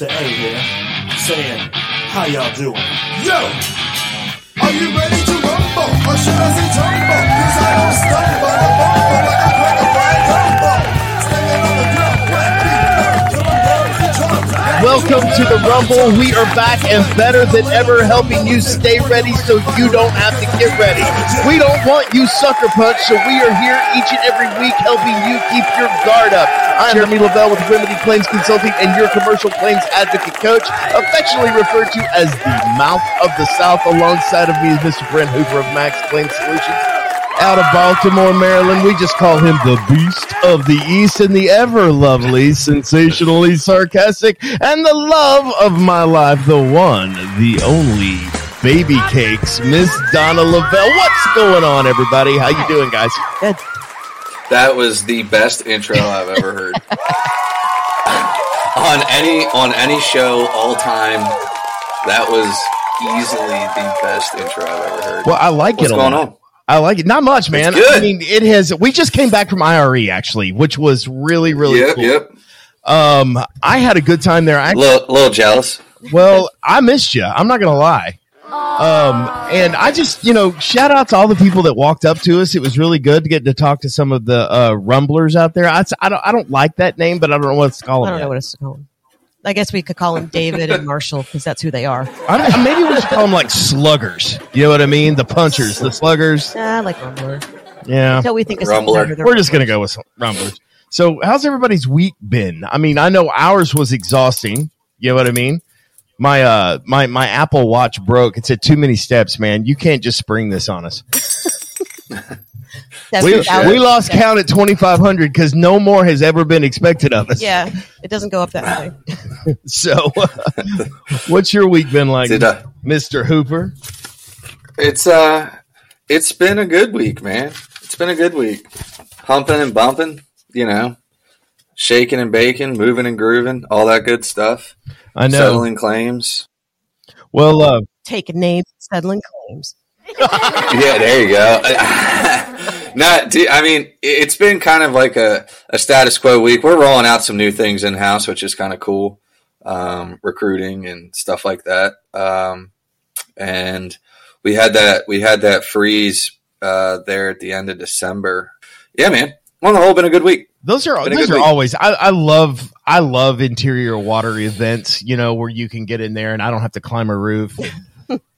Mr. A here, saying, how y'all doing? Yo! Are you ready to rumble? Or should I say tumble? Cause I don't stumble Welcome to the Rumble. We are back and better than ever, helping you stay ready so you don't have to get ready. We don't want you sucker punch, so we are here each and every week helping you keep your guard up. I'm Jeremy Lavelle with Remedy Claims Consulting and your commercial claims advocate coach, affectionately referred to as the mouth of the South. Alongside of me is Mr. Brent Hooper of Max Claims Solutions out of Baltimore, Maryland. We just call him the Beast of the East and the ever lovely, sensationally sarcastic, and the love of my life, the one, the only baby cakes, Miss Donna Lavelle. What's going on, everybody? How you doing, guys? Good. That was the best intro I've ever heard. on any on any show all time, that was easily the best intro I've ever heard. Well, I like What's it a going lot. on? I like it. Not much, man. good. I mean, it has. We just came back from IRE actually, which was really, really yep, cool. yep. Um, I had a good time there. I Little, little jealous. Well, I missed you. I'm not gonna lie. Um, and I just, you know, shout out to all the people that walked up to us. It was really good to get to talk to some of the uh, rumblers out there. I, I don't, I don't like that name, but I don't know what to call I them. don't know what it's called. I guess we could call them David and Marshall because that's who they are. I don't, maybe we should call them like sluggers. You know what I mean? The punchers, the sluggers. Nah, I like Rumbler. Yeah, Until we think of something Rumbler. better than we're just gonna go with some rumblers. So, how's everybody's week been? I mean, I know ours was exhausting. You know what I mean? My uh, my my Apple Watch broke. It said too many steps, man. You can't just spring this on us. That's we, we lost count at 2500 because no more has ever been expected of us Yeah, it doesn't go up that way. so what's your week been like Did I- mr hooper It's uh, it's been a good week, man. It's been a good week. Humping and bumping, you know, shaking and baking, moving and grooving, all that good stuff. i know Settling claims. well uh Taking names, settling claims. yeah, there you go. Not, I mean, it's been kind of like a, a status quo week. We're rolling out some new things in house, which is kind of cool. Um, recruiting and stuff like that. Um, and we had that, we had that freeze, uh, there at the end of December. Yeah, man. On the whole, been a good week. those are those are week. always I, I love i love interior water events you know where you can get in there and i don't have to climb a roof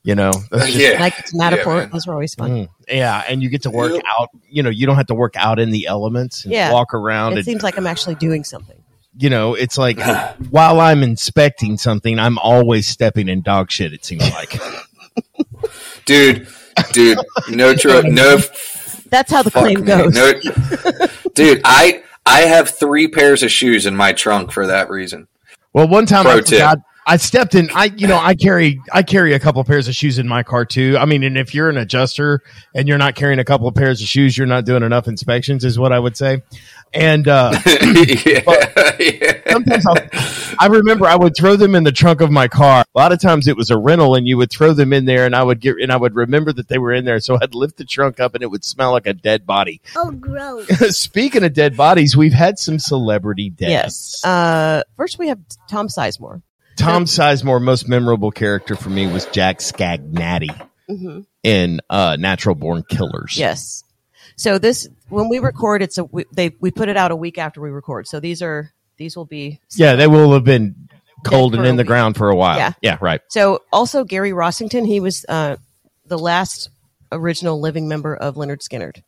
you know yeah. Like it's Matterport. man. Those are always fun. Mm, yeah and you get to work Yep. out you know you don't have to work out in the elements and Yeah. walk around It and seems like I'm actually doing something. you know it's like while i'm inspecting something i'm always stepping in dog shit it seems like Dude, dude, no, tro- no That's how the claim me. goes. No, dude, I I have three pairs of shoes in my trunk for that reason. Well, one time Pro I tip. forgot. I stepped in. I you know I carry I carry a couple pairs of shoes in my car too. I mean, and if you're an adjuster and you're not carrying a couple of pairs of shoes, you're not doing enough inspections, is what I would say. And uh, yeah, yeah. sometimes I'll, I remember I would throw them in the trunk of my car. A lot of times it was a rental, and you would throw them in there, and I would get and I would remember that they were in there. So I'd lift the trunk up, and it would smell like a dead body. Oh, gross. Speaking of dead bodies, we've had some celebrity deaths. Yes. Uh, first, we have Tom Sizemore. Tom Sizemore, most memorable character for me was Jack Scagnetti hmm in uh, Natural Born Killers. Yes. So this, when we record, it's a we, they we put it out a week after we record. So these are these will be Yeah, they will have been cold and in the ground for a while. Yeah. yeah right. So also Gary Rossington, he was uh, the last original living member of Lynyrd Skynyrd.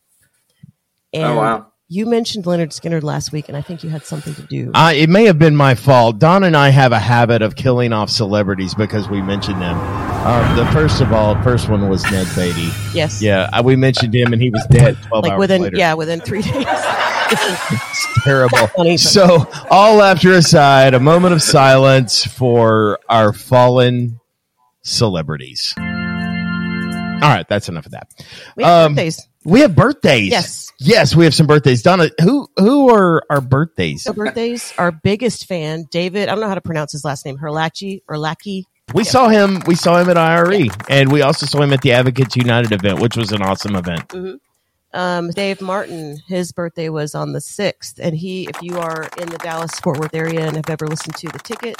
And Oh, wow. You mentioned Lynyrd Skynyrd last week, and I think you had something to do. Uh, it may have been my fault. Don and I have a habit of killing off celebrities because we mentioned them. Um, the first of all, first one was Ned Beatty. yes. Yeah, uh, we mentioned him and he was dead 12 Like hours within later. yeah within three days. It's terrible. So, all laughter aside, a moment of silence for our fallen celebrities. All right, that's enough of that. We have Um, birthdays. We have birthdays. Yes. Yes, we have some birthdays. Donna, who who are our birthdays? So birthdays. Our biggest fan, David. I don't know how to pronounce his last name. Herlachi or Lackey. We saw him. We saw him at IRE, and we also saw him at the Advocates United event, which was an awesome event. Um, Dave Martin, his birthday was on the 6th. And he, if you are in the Dallas Fort Worth area and have ever listened to The Ticket,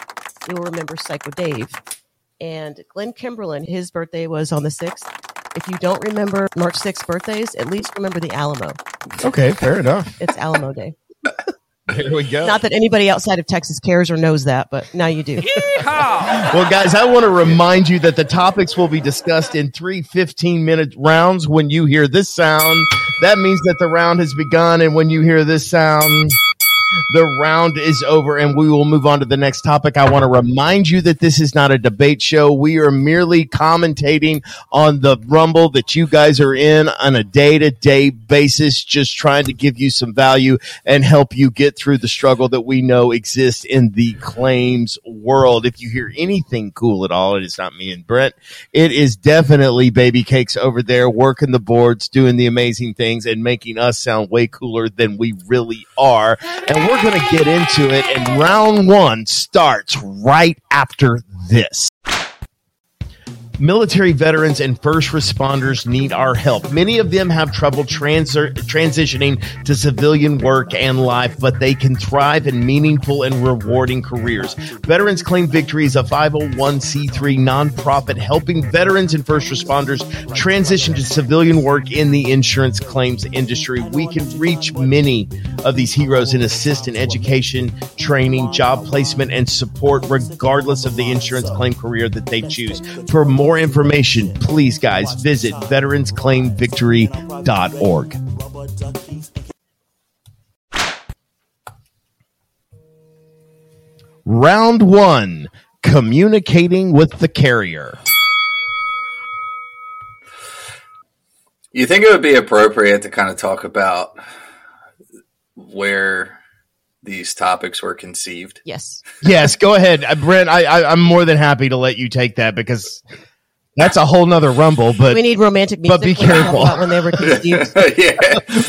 you'll remember Psycho Dave. And Glenn Kimberlin, his birthday was on the 6th. If you don't remember March 6th birthdays, at least remember the Alamo. Okay, fair enough. It's Alamo Day. Here we go. Not that anybody outside of Texas cares or knows that, but now you do. Well, guys, I want to remind you that the topics will be discussed in three 15 minute rounds. When you hear this sound, that means that the round has begun. And when you hear this sound, the round is over and we will move on to the next topic. I want to remind you that this is not a debate show. We are merely commentating on the rumble that you guys are in on a day to day basis, just trying to give you some value and help you get through the struggle that we know exists in the claims world. If you hear anything cool at all, it is not me and Brent. It is definitely baby cakes over there working the boards, doing the amazing things and making us sound way cooler than we really are. And we're going to get into it. And round one starts right after this. Military veterans and first responders need our help. Many of them have trouble trans- transitioning to civilian work and life, but they can thrive in meaningful and rewarding careers. Veterans Claim Victory is a 501c3 nonprofit helping veterans and first responders transition to civilian work in the insurance claims industry. We can reach many of these heroes and assist in education, training, job placement, and support, regardless of the insurance claim career that they choose. For more information, please, guys, visit veteransclaimvictory.org. Round one communicating with the carrier. You think it would be appropriate to kind of talk about where these topics were conceived? Yes. Yes, go ahead, uh, Brent. I, I, I'm more than happy to let you take that because that's a whole nother rumble. But We need romantic music. but be when we talk careful. about When they were conceived. yeah.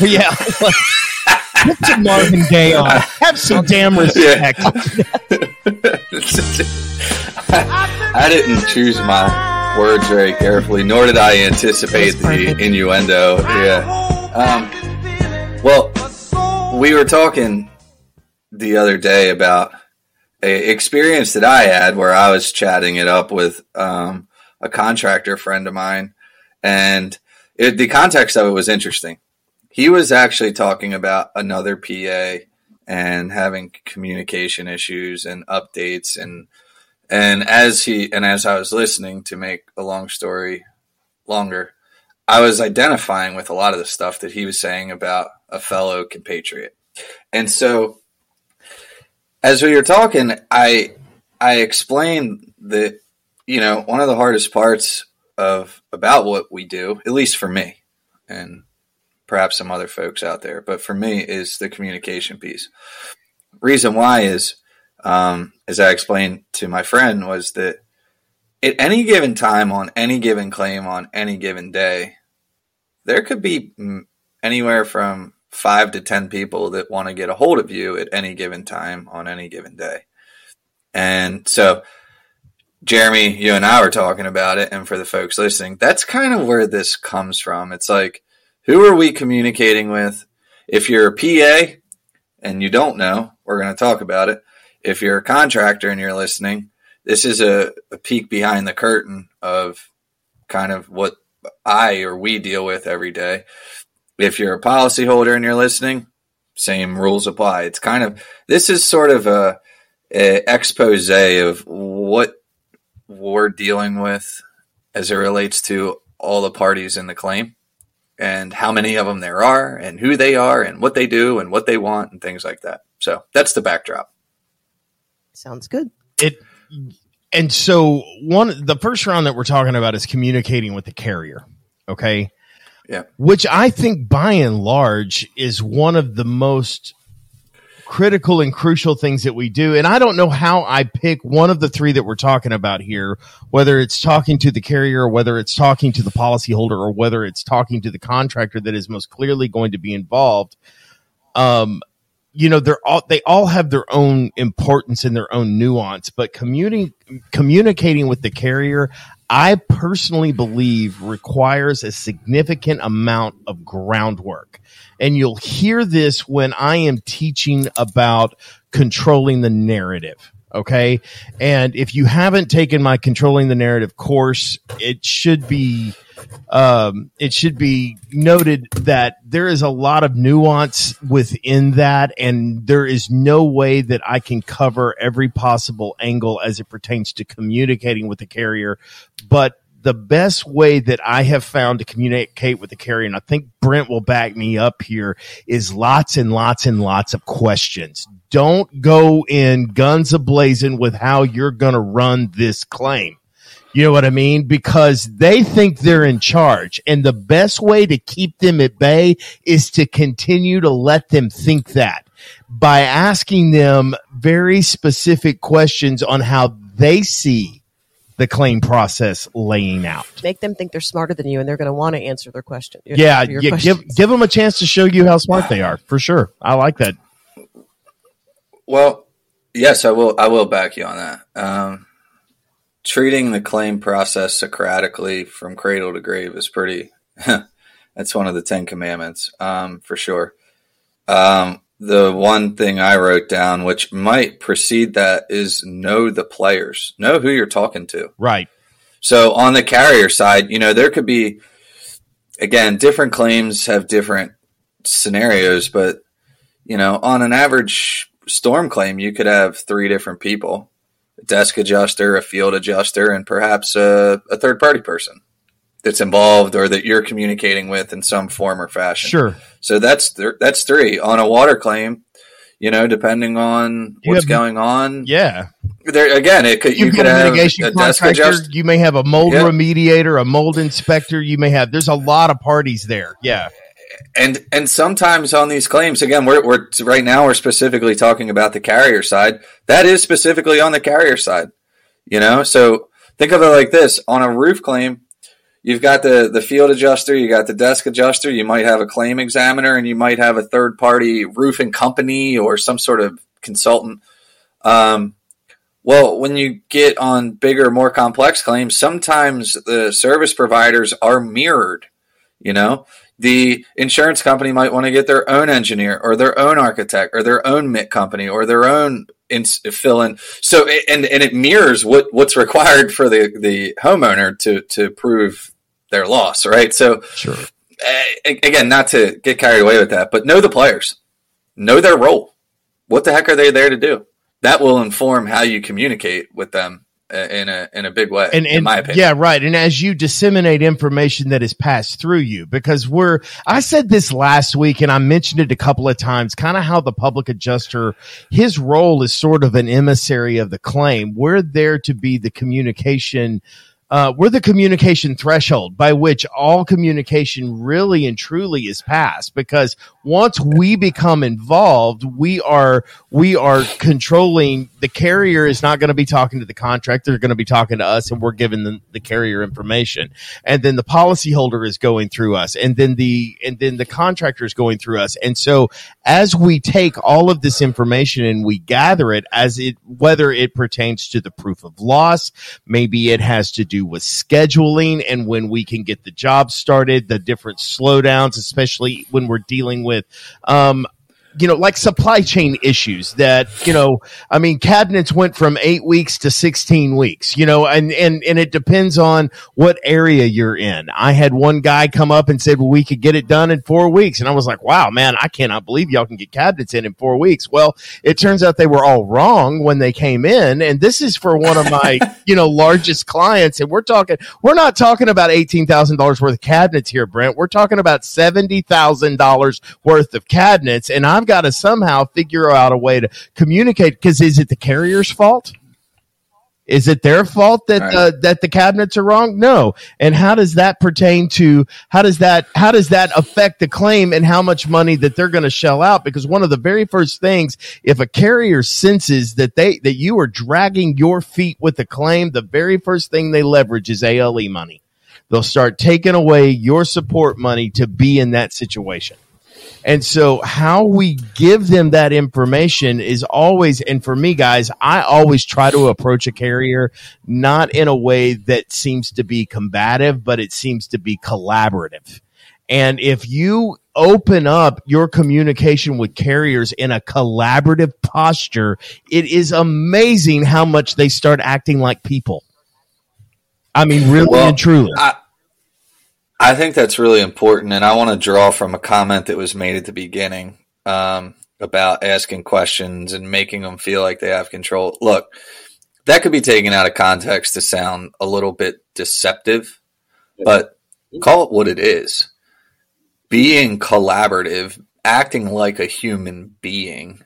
yeah, put some Marvin Gaye on. Have some damn respect. I didn't choose my words very carefully, nor did I anticipate the innuendo. Yeah. Um, well, we were talking the other day about a experience that I had where I was chatting it up with um, a contractor friend of mine, and it, the context of it was interesting. He was actually talking about another PA and having communication issues and updates and and as he and as I was listening to make a long story longer, I was identifying with a lot of the stuff that he was saying about a fellow compatriot. And so as we were talking, I I explained that you know, one of the hardest parts of about what we do, at least for me, and perhaps some other folks out there, but for me is the communication piece. Reason why is um, as I explained to my friend, was that at any given time on any given claim on any given day, there could be anywhere from five to 10 people that want to get a hold of you at any given time on any given day. And so, Jeremy, you and I were talking about it. And for the folks listening, that's kind of where this comes from. It's like, who are we communicating with? If you're a PA and you don't know, we're going to talk about it if you're a contractor and you're listening, this is a, a, peek behind the curtain of kind of what I or we deal with every day. If you're a policyholder and you're listening, same rules apply. It's kind of this is sort of a, a expose of what we're dealing with as it relates to all the parties in the claim and how many of them there are and who they are and what they do and what they want and things like that. So that's the backdrop. Sounds good. It and so one the first round that we're talking about is communicating with the carrier. Okay. Yeah. Which I think by and large is one of the most critical and crucial things that we do. And I don't know how I pick one of the three that we're talking about here, whether it's talking to the carrier, whether it's talking to the policyholder, or whether it's talking to the contractor that is most clearly going to be involved. Um, you know they're all they all have their own importance and their own nuance but communi- communicating with the carrier i personally believe requires a significant amount of groundwork. And you'll hear this when i am teaching about controlling the narrative Okay. And if you haven't taken my controlling the narrative course, it should be um, it should be noted that there is a lot of nuance within that, and there is no way that I can cover every possible angle as it pertains to communicating with the carrier. But the best way that I have found to communicate with the carrier, and I think Brent will back me up here, is lots and lots and lots of questions. Don't go in guns ablazing with how you're going to run this claim. You know what I mean? Because they think they're in charge. And the best way to keep them at bay is to continue to let them think that by asking them very specific questions on how they see the claim process laying out. Make them think they're smarter than you, and they're going to want to answer their question. your- Yeah, your yeah give give them a chance to show you how smart they are for sure. I like that. Well, yes, I will. I will back you on that. Um, treating the claim process Socratically from cradle to grave is pretty. that's one of the Ten Commandments, um, for sure. Um, the one thing I wrote down, which might precede that, is know the players, know who you're talking to. Right. So on the carrier side, you know, there could be, again, different claims have different scenarios, but, you know, on an average storm claim, you could have three different people a desk adjuster, a field adjuster, and perhaps a, a third party person that's involved or that you're communicating with in some form or fashion. Sure. So that's th- that's three on a water claim. You know, depending on You what's have- going on, Yeah. there again, it could you, You've could a have mitigation a desk contractor. adjuster. You may have a mold Yeah. remediator, a mold inspector. You may have. There's a lot of parties there. Yeah. and and sometimes on these claims again we're, we're right now we're specifically talking about the carrier side that is specifically on the carrier side you know so think of it like this on a roof claim you've got the the field adjuster you got the desk adjuster you might have a claim examiner and you might have a third party roofing company or some sort of consultant um, well when you get on bigger more complex claims sometimes the service providers are mirrored you know the insurance company might want to get their own engineer or their own architect or their own MIT company or their own fill in. So, and, and it mirrors what, what's required for the, the homeowner to, to prove their loss, right? So, Sure. uh, again, not to get carried away with that, but know the players, know their role. What the heck are they there to do? That will inform how you communicate with them uh, in a in a big way, and, in my opinion. yeah, right. And as you disseminate information that is passed through you, because we're, I said this last week and I mentioned it a couple of times, kind of how the public adjuster, his role is sort of an emissary of the claim. We're there to be the communication. Uh, we're the communication threshold by which all communication really and truly is passed because once we become involved, we are, we are controlling the carrier is not going to be talking to the contractor. They're going to be talking to us and we're giving them the carrier information. And then the policyholder is going through us and then the, and then the contractor is going through us. And so as we take all of this information and we gather it as it, whether it pertains to the proof of loss, maybe it has to do with scheduling and when we can get the job started, the different slowdowns, especially when we're dealing with, um, you know, like supply chain issues that, you know, I mean, cabinets went from eight weeks to 16 weeks, you know, and, and, and it depends on what area you're in. I had one guy come up and said, well, we could get it done in four weeks. And I was like, wow, man, I cannot believe y'all can get cabinets in in four weeks. Well, it turns out they were all wrong when they came in. And this is for one of my, you know, largest clients. And we're talking, we're not talking about $18,000 worth of cabinets here, Brent. We're talking about $70,000 worth of cabinets. And I've got to somehow figure out a way to communicate because is it the carrier's fault? Is it their fault that Right. uh, that the cabinets are wrong? No. And how does that pertain to how does that how does that affect the claim and how much money that they're going to shell out? Because one of the very first things, if a carrier senses that they that you are dragging your feet with the claim, the very first thing they leverage is ALE money. They'll start taking away your support money to be in that situation. And so how we give them that information is always, and for me guys, I always try to approach a carrier not in a way that seems to be combative, but it seems to be collaborative. And if you open up your communication with carriers in a collaborative posture, it is amazing how much they start acting like people. I mean, really Well, and truly. I, I think that's really important, and I want to draw from a comment that was made at the beginning um, about asking questions and making them feel like they have control. Look, that could be taken out of context to sound a little bit deceptive, but call it what it is. Being collaborative, acting like a human being,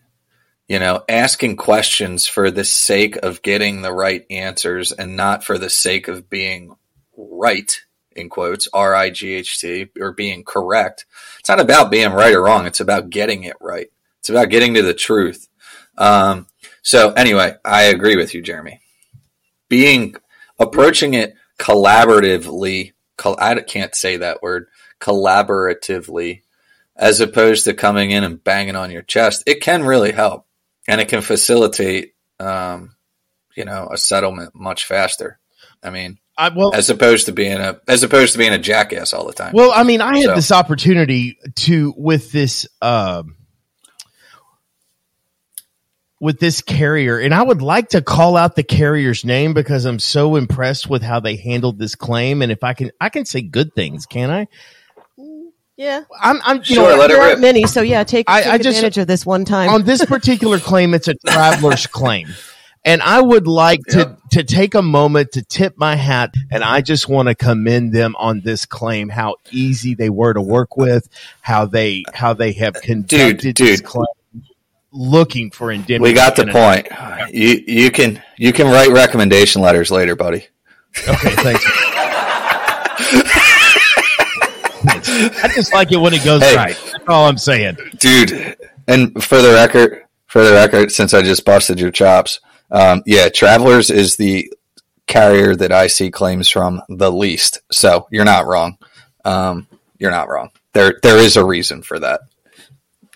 you know, asking questions for the sake of getting the right answers and not for the sake of being right in quotes R I G H T or being correct. It's not about being right or wrong. It's about getting it right. It's about getting to the truth. Um, so anyway, I agree with you, Jeremy. Being approaching it collaboratively. Col- I can't say that word. Collaboratively, as opposed to coming in and banging on your chest, it can really help, and it can facilitate, um, you know, a settlement much faster. I mean, I, well, as opposed to being a as opposed to being a jackass all the time. Well, I mean, I had So- this opportunity to with this um with this carrier, and I would like to call out the carrier's name because I'm so impressed with how they handled this claim. And if I can, I can say good things, can I? Yeah. I'm, I'm you Sure, know, let it there rip. aren't many, so yeah, take, I- take I just- advantage of this one time. on this particular claim, it's a Travelers claim. And I would like to, to take a moment to tip my hat. And I just want to commend them on this claim, how easy they were to work with, how they, how they have conducted this dude. claim looking for indemnity. we got the point. You you can you can write recommendation letters later, buddy. Okay, thanks. I just like it when it goes Hey. right. That's all I'm saying. dude. And for the record, for the record, since I just busted your chops, um, yeah, Travelers is the carrier that I see claims from the least. So you're not wrong. Um, you're not wrong. There, there is a reason for that.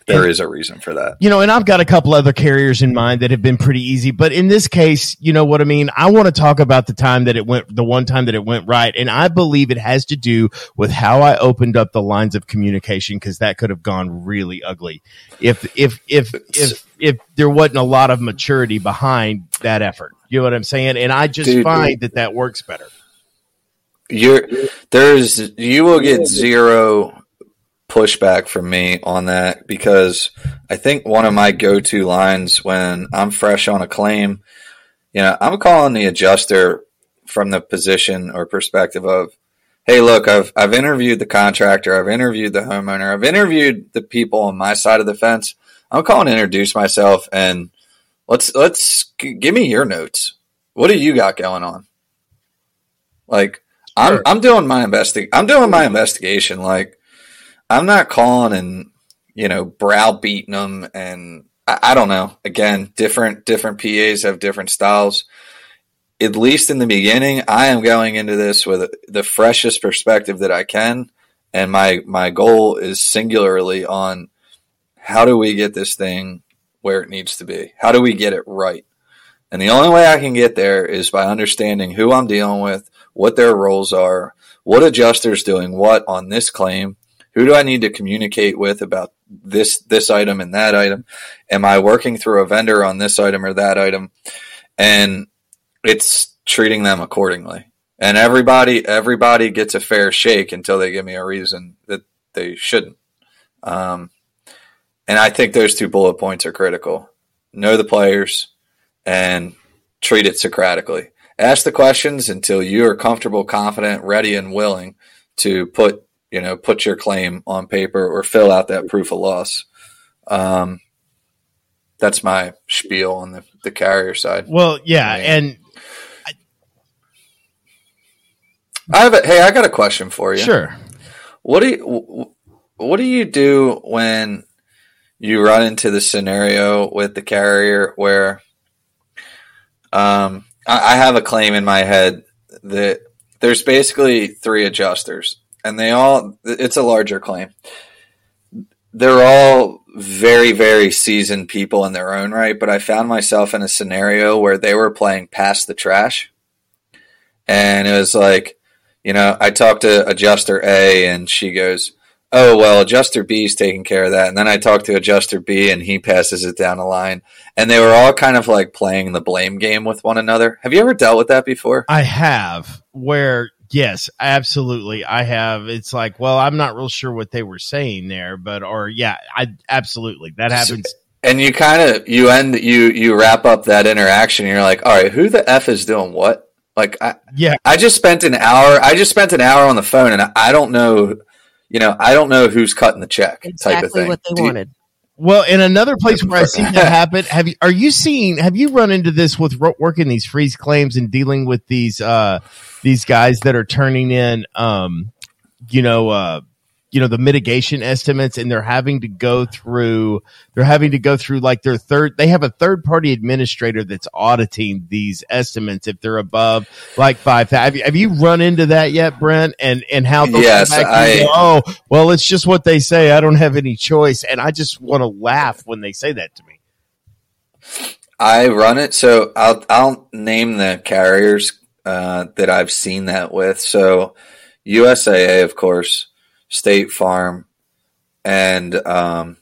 There is a reason for that. You know, and I've got a couple other carriers in mind that have been pretty easy, but in this case, you know what I mean? I want to talk about the time that it went, the one time that it went right. And I believe it has to do with how I opened up the lines of communication because that could have gone really ugly if, if, if, if, if there wasn't a lot of maturity behind that effort. You know what I'm saying? And I just Dude, find that that works better. You're there's you will get zero pushback from me on that because I think one of my go-to lines when I'm fresh on a claim, you know, I'm calling the adjuster from the position or perspective of, hey, look, I've I've interviewed the contractor, I've interviewed the homeowner, I've interviewed the people on my side of the fence. I'm calling to introduce myself and let's let's g- give me your notes. What do you got going on? Like I'm Sure. I'm doing my investi- I'm doing my investigation. Like I'm not calling and you know browbeating them and I, I don't know. Again, different different PAs have different styles. At least in the beginning, I am going into this with the freshest perspective that I can, and my my goal is singularly on how do we get this thing where it needs to be? How do we get it right? And the only way I can get there is by understanding who I'm dealing with, what their roles are, what adjuster's doing what on this claim, who do I need to communicate with about this this item and that item? Am I working through a vendor on this item or that item? And it's treating them accordingly. And everybody everybody gets a fair shake until they give me a reason that they shouldn't. Um, and I think those two bullet points are critical. Know the players and treat it Socratically. Ask the questions until you are comfortable, confident, ready, and willing to put you know put your claim on paper or fill out that proof of loss. Um, that's my spiel on the, the carrier side. Well, yeah. Right. And I have a, hey, I got a question for you. sure. What do you what do you do when you run into the scenario with the carrier where um, I, I have a claim in my head that there's basically three adjusters and they all it's a larger claim. They're all very very seasoned people in their own right, but I found myself in a scenario where they were playing past the trash. And it was like, you know, I talked to adjuster A and she goes, oh well, Adjuster B is taking care of that, and then I talked to Adjuster B, and he passes it down the line, and they were all kind of like playing the blame game with one another. Have you ever dealt with that before? I have where yes, absolutely. I have. It's like, well, I'm not real sure what they were saying there, but or yeah, I absolutely that happens. And you kind of you end you you wrap up that interaction, and you're like, all right, who the f is doing what? Like, I Yeah, I just spent an hour. I just spent an hour on the phone, and I don't know. You know, I don't know who's cutting the check. type of Exactly thing. what they Do you- wanted. Well, in another place where I've seen that happen, have you are you seeing have you run into this with ro- working these freeze claims and dealing with these uh these guys that are turning in um you know uh you know the mitigation estimates and they're having to go through they're having to go through like their third they have a third party administrator that's auditing these estimates if they're above like five have you, have you run into that yet Brent? And and how Yes, I- go, oh well it's just what they say. I don't have any choice. And i just want to laugh when they say that to me. I run it, so I'll I'll name the carriers uh, that I've seen that with. So USAA, of course, State Farm, and um,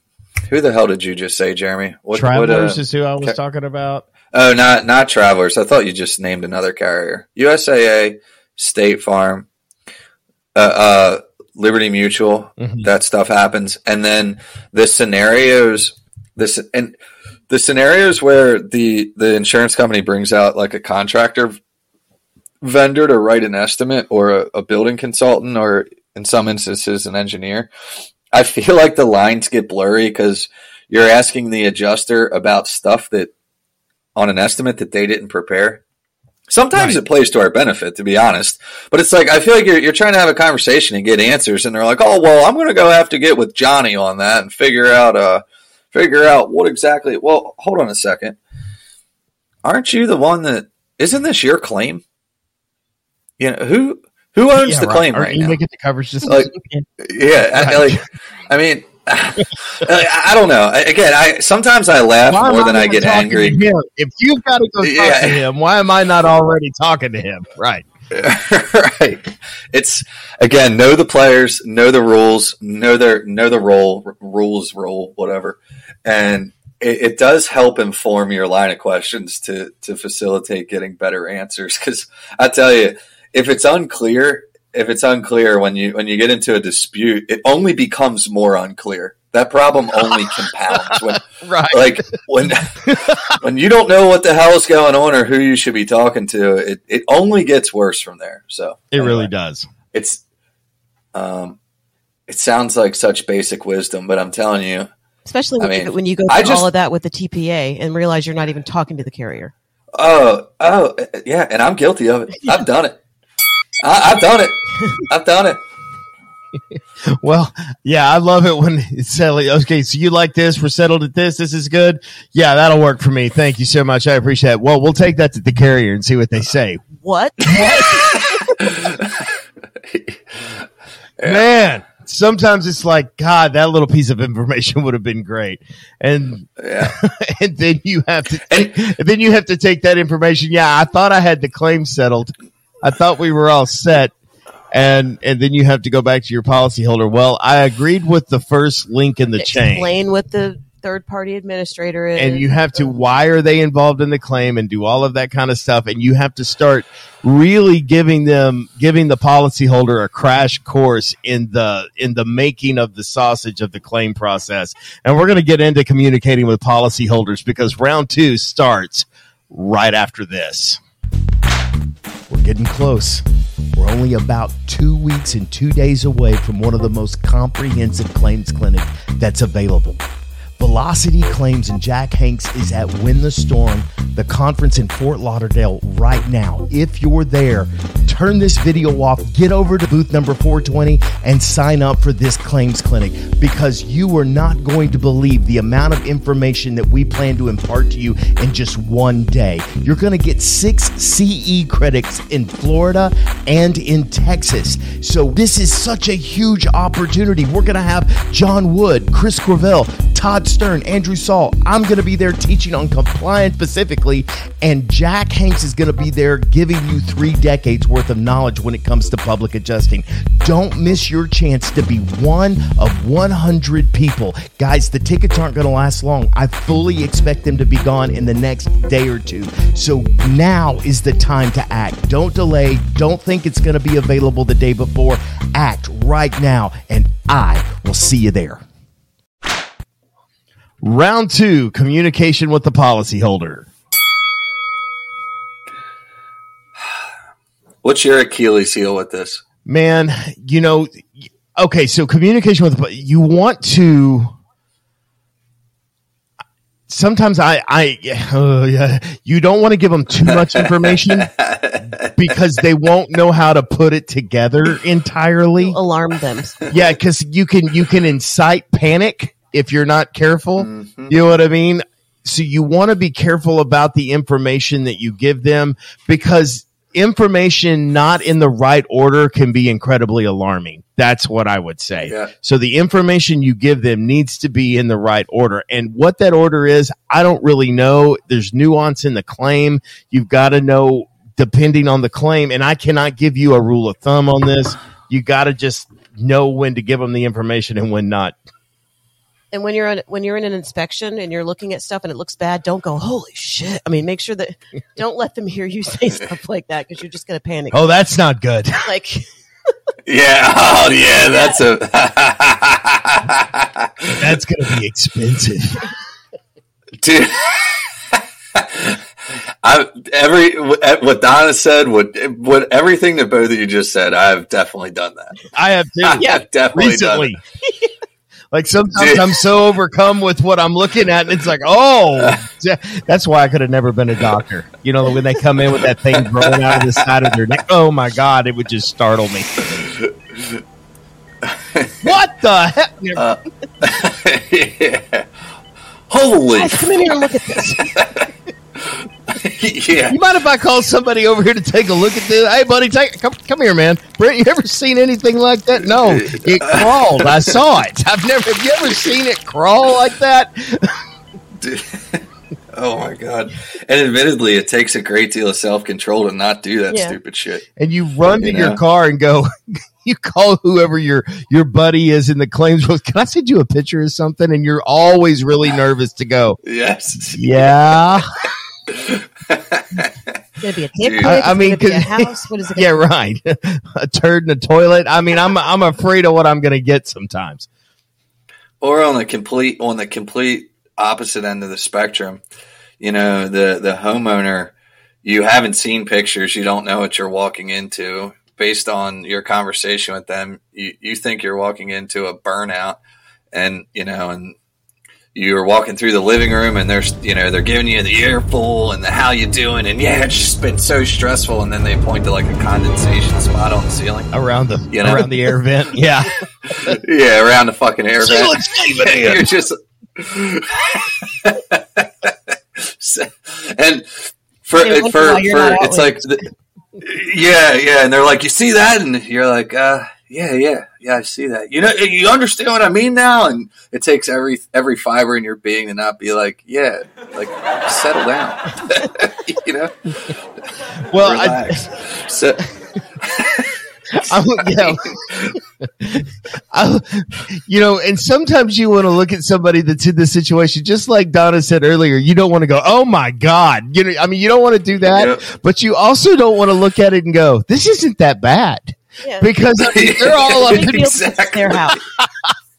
who the hell did you just say, Jeremy? What, Travelers what, uh, is who i was ca- talking about oh, not not Travelers. I thought you just named another carrier. USAA, State Farm, uh, uh, Liberty Mutual. Mhm. That stuff happens, and then the scenarios. This and the scenarios where the the insurance company brings out like a contractor vendor to write an estimate or a, a building consultant or in some instances an engineer. I feel like the lines get blurry because you're asking the adjuster about stuff that on an estimate that they didn't prepare. Sometimes Right. it plays to our benefit to be honest. But it's like i feel like you're, you're trying to have a conversation and get answers and they're like oh well i'm going to go have to get with johnny on that and figure out uh figure out what exactly well hold on a second. Aren't you the one that isn't this your claim? You know who who owns Yeah, the right. claim Are right you now making the coverage just Like, yeah I, like i mean I, I don't know I- again i sometimes i laugh Why more than i not get angry? If you've got to go talk Yeah. to him, why am I not already talking to him? Right. right. It's again, know the players, know the rules, know their know the role, r- rules, role, whatever, and it, it does help inform your line of questions to to facilitate getting better answers. Because I tell you, if it's unclear, if it's unclear when you when you get into a dispute, it only becomes more unclear. That problem only compounds when Right. like when when you don't know what the hell is going on or who you should be talking to, it, it only gets worse from there. So It really does. It's um, it sounds like such basic wisdom, but I'm telling you, Especially I when, you, when you go I through just- all of that with the TPA and realize you're not even talking to the carrier. oh oh yeah, and I'm guilty of it. I've done it. I, I've done it. I've done it. Well, yeah, I love it when it's like, okay, so you like this? We're settled at this. This is good. Yeah, that'll work for me. Thank you so much. I appreciate it. Well, we'll take that to the carrier and see what they say. What? Man, sometimes it's like, God, that little piece of information would have been great. And Yeah. and then you have to And- and then you have to take that information. Yeah, I thought I had the claim settled. I thought we were all set. And and then you have to go back to your policyholder. Well, I agreed with the first link in the chain. Explain what the third party administrator is. And you have to why are they involved in the claim and do all of that kind of stuff. And you have to start really giving them giving the policyholder a crash course in the in the making of the sausage of the claim process. And we're gonna get into communicating with policyholders because round two starts right after this. We're getting close. We're only about two weeks and two days away from one of the most comprehensive claims clinics that's available. Velocity Claims and Jack Hanks is at Win the Storm, the conference in Fort Lauderdale right now. If you're there, turn this video off, get over to booth number 420 and sign up for this claims clinic because you are not going to believe the amount of information that we plan to impart to you in just one day. You're going to get six CE credits in Florida and in Texas. So this is such a huge opportunity. We're going to have John Wood, Chris Gravel, Todd Stern, Andrew Saul. I'm going to be there teaching on compliance specifically, and Jack Hanks is going to be there giving you three decades worth of knowledge when it comes to public adjusting. Don't miss your chance to be one of 100 people. Guys, the tickets aren't going to last long. I fully expect them to be gone in the next day or two. So now is the time to act. Don't delay. Don't think it's going to be available the day before. Act right now, and I will see you there. Round two communication with the policyholder. What's your Achilles heel with this? Man, you know, okay, so communication with the you want to sometimes I, I, uh, yeah, you don't want to give them too much information because they won't know how to put it together entirely. Alarm them. Yeah, because you can you can incite panic if you're not careful. Mhm. You know what I mean? So you want to be careful about the information that you give them because information not in the right order can be incredibly alarming. That's what I would say. Yeah. So the information you give them needs to be in the right order. And what that order is, I don't really know. There's nuance in the claim. You've got to know depending on the claim. And I cannot give you a rule of thumb on this. You got to just know when to give them the information and when not. And when you're on, when you're in an inspection and you're looking at stuff and it looks bad, don't go, "Holy shit!" I mean, make sure that don't let them hear you say stuff like that because you're just going to panic. Oh, that's not good. Like, Yeah. Oh, yeah. That's a. That's going to be expensive. Dude. I every what Donna said, what what everything that both of you just said, I've definitely done that. I have too. I have definitely done recently. Like sometimes Dude. I'm so overcome with what I'm looking at, and it's like, oh, that's why I could have never been a doctor. You know, when they come in with that thing growing out of the side of their neck, oh my god, it would just startle me. what the heck? Uh, yeah. Holy, guys, come in here and look at this. yeah. You mind if I call somebody over here to take a look at this? Hey, buddy, take come come here, man. Brent, you ever seen anything like that? No, it crawled. I saw it. I've never. Have you ever seen it crawl like that? Oh my god! And admittedly, it takes a great deal of self control to not do that Yeah. stupid shit. and you run to You your know? car and go you call whoever your your buddy is in the claims book can i send you a picture of something and you're always really nervous to go Yes. yeah It's going to be a dick Dude. pic. I- I mean, gonna be a 'cause- house. What is it? yeah Gonna right a turd in a toilet i mean i'm i'm afraid of what i'm gonna get sometimes or on the complete on the complete opposite end of the spectrum you know the the homeowner you haven't seen pictures you don't know what you're walking into based on your conversation with them you, you think you're walking into a burnout and you know and you're walking through the living room and there's you know they're giving you the earful and the how you doing and yeah it's just been so stressful. And then they point to like a condensation spot on the ceiling. Around the You know? around the air vent yeah. Yeah around the fucking air See vent. what's caving in. You're just and for Yeah, once for for it's like the, yeah yeah and they're like you see that? And you're like uh yeah yeah yeah I see that you know you understand what I mean now and it takes every every fiber in your being to not be like yeah like settle down you know well I, so I'm, yeah. I, you know, and sometimes you want to look at somebody that's in this situation, just like Donna said earlier. You don't want to go, "Oh my god," you know. I mean, you don't want to do that, Yep. but you also don't want to look at it and go, "This isn't that bad," Yeah. because I mean, they're all up They in, Exactly. their house.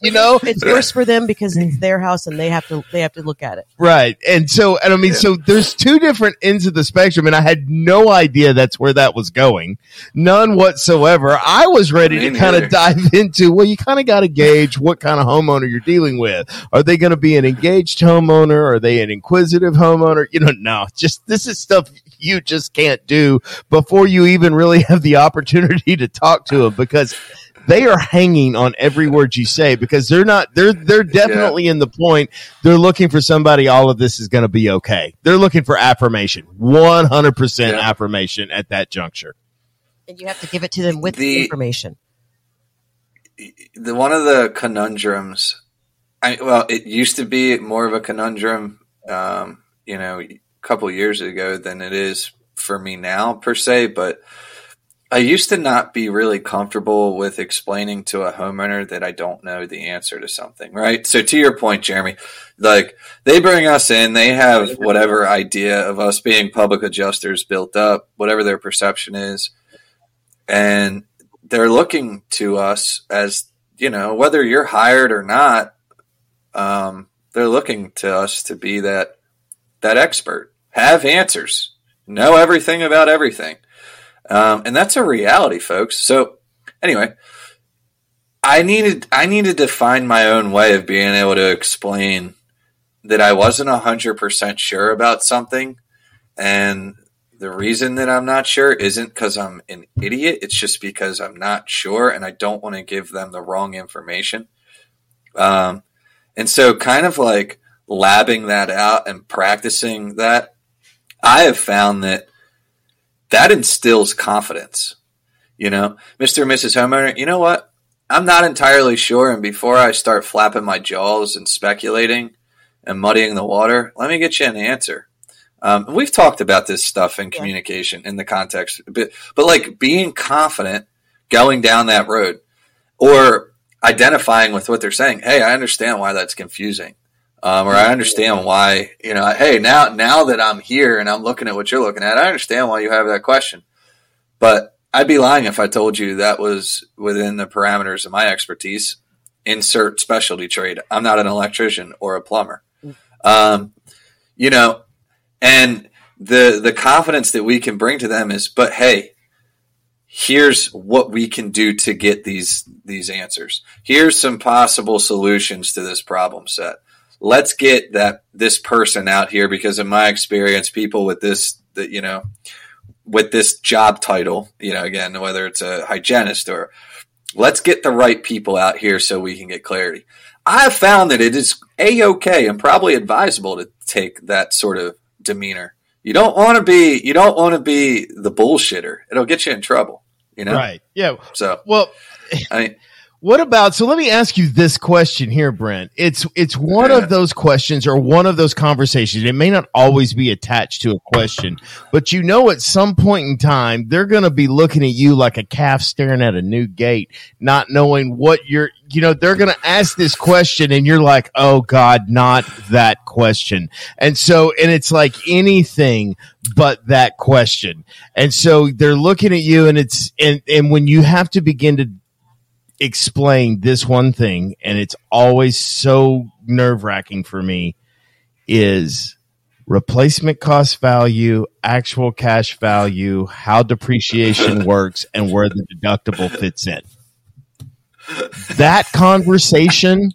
You know, It's worse for them because it's their house and they have to they have to look at it. right? And so, and I mean, Yeah. so there's two different ends of the spectrum, and I had no idea that's where that was going, none whatsoever. I was ready to kind of dive into. Well, you kind of got to gauge what kind of homeowner you're dealing with. Are they going to be an engaged homeowner? Are they an inquisitive homeowner? You know, no, just this is stuff you just can't do before you even really have the opportunity to talk to them because they are hanging on every word you say because they're not they're they're definitely in the point they're looking for somebody all of this is going to be okay they're looking for affirmation 100% Yeah. affirmation at that juncture And you have to give it to them with The- information. the one of the conundrums I, well, it used to be more of a conundrum, um, you know, a couple years ago than it is for me now per se. But I used to not be really comfortable with explaining to a homeowner that I don't know the answer to something, right? So to your point, Jeremy, like they bring us in, they have whatever idea of us being public adjusters built up, whatever their perception is, and they're looking to us as you know whether you're hired or not. Um, they're looking to us to be that that expert, have answers, know everything about everything. Um, and that's a reality, folks. So anyway, I needed I needed to find my own way of being able to explain that I wasn't hundred percent sure about something, and the reason that I'm not sure isn't because I'm an idiot. It's just because I'm not sure, and I don't want to give them the wrong information. Um, and so, kind of like labbing that out and practicing that, I have found that that instills confidence. You know, Mr. and Mrs. Homeowner, you know what? I'm not entirely sure. And before I start flapping my jaws and speculating and muddying the water, let me get you an answer. Um, we've talked about this stuff in communication in the context, but, but like being confident going down that road or identifying with what they're saying. Hey, I understand why that's confusing. Um, or I understand why, you know, hey, now, now that I'm here and I'm looking at what you're looking at, I understand why you have that question. But I'd be lying if I told you that was within the parameters of my expertise. Insert specialty trade. I'm not an electrician or a plumber. Um, you know, and the the confidence that we can bring to them is, but hey, here's what we can do to get these these answers. Here's some possible solutions to this problem set. Let's get that this person out here because in my experience, people with this that you know with this job title, you know, again, whether it's a hygienist or let's get the right people out here so we can get clarity. I've found that it is a okay and probably advisable to take that sort of demeanor. You don't want to be you don't want to be the bullshitter. It'll get you in trouble. You know, Right. Yeah. So Well, I mean, What about so let me ask you this question here, Brent. It's it's one of those questions or one of those conversations. It may not always be attached to a question, but you know at some point in time they're gonna be looking at you like a calf staring at a new gate, not knowing what you're you know, they're gonna ask this question and you're like, Oh God, not that question. And so and it's like anything but that question. And so they're looking at you and it's and, and when you have to begin to explain this one thing, and it's always so nerve wracking for me, is replacement cost value, actual cash value, how depreciation works, and where the deductible fits in. That conversation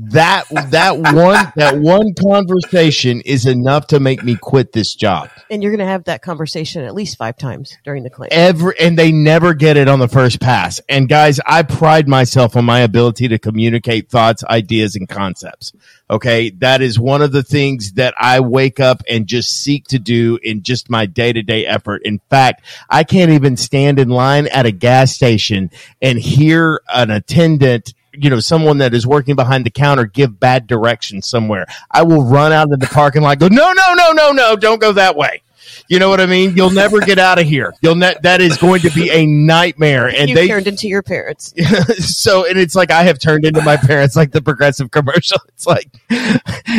that that one that one conversation is enough to make me quit this job. And you're going to have that conversation at least five times during the claim. Every and they never get it on the first pass. And guys, I pride myself on my ability to communicate thoughts, ideas, and concepts. Okay, that is one of the things that I wake up and just seek to do in just my day to day effort. In fact, I can't even stand in line at a gas station and hear an attendant you know, someone that is working behind the counter give bad directions somewhere. I will run out of the parking lot, go, no, no, no, no, no, don't go that way. You know what I mean? You'll never get out of here. You'll ne- that is going to be a nightmare. And you they turned into your parents. so and it's like I have turned into my parents like the Progressive commercial. It's like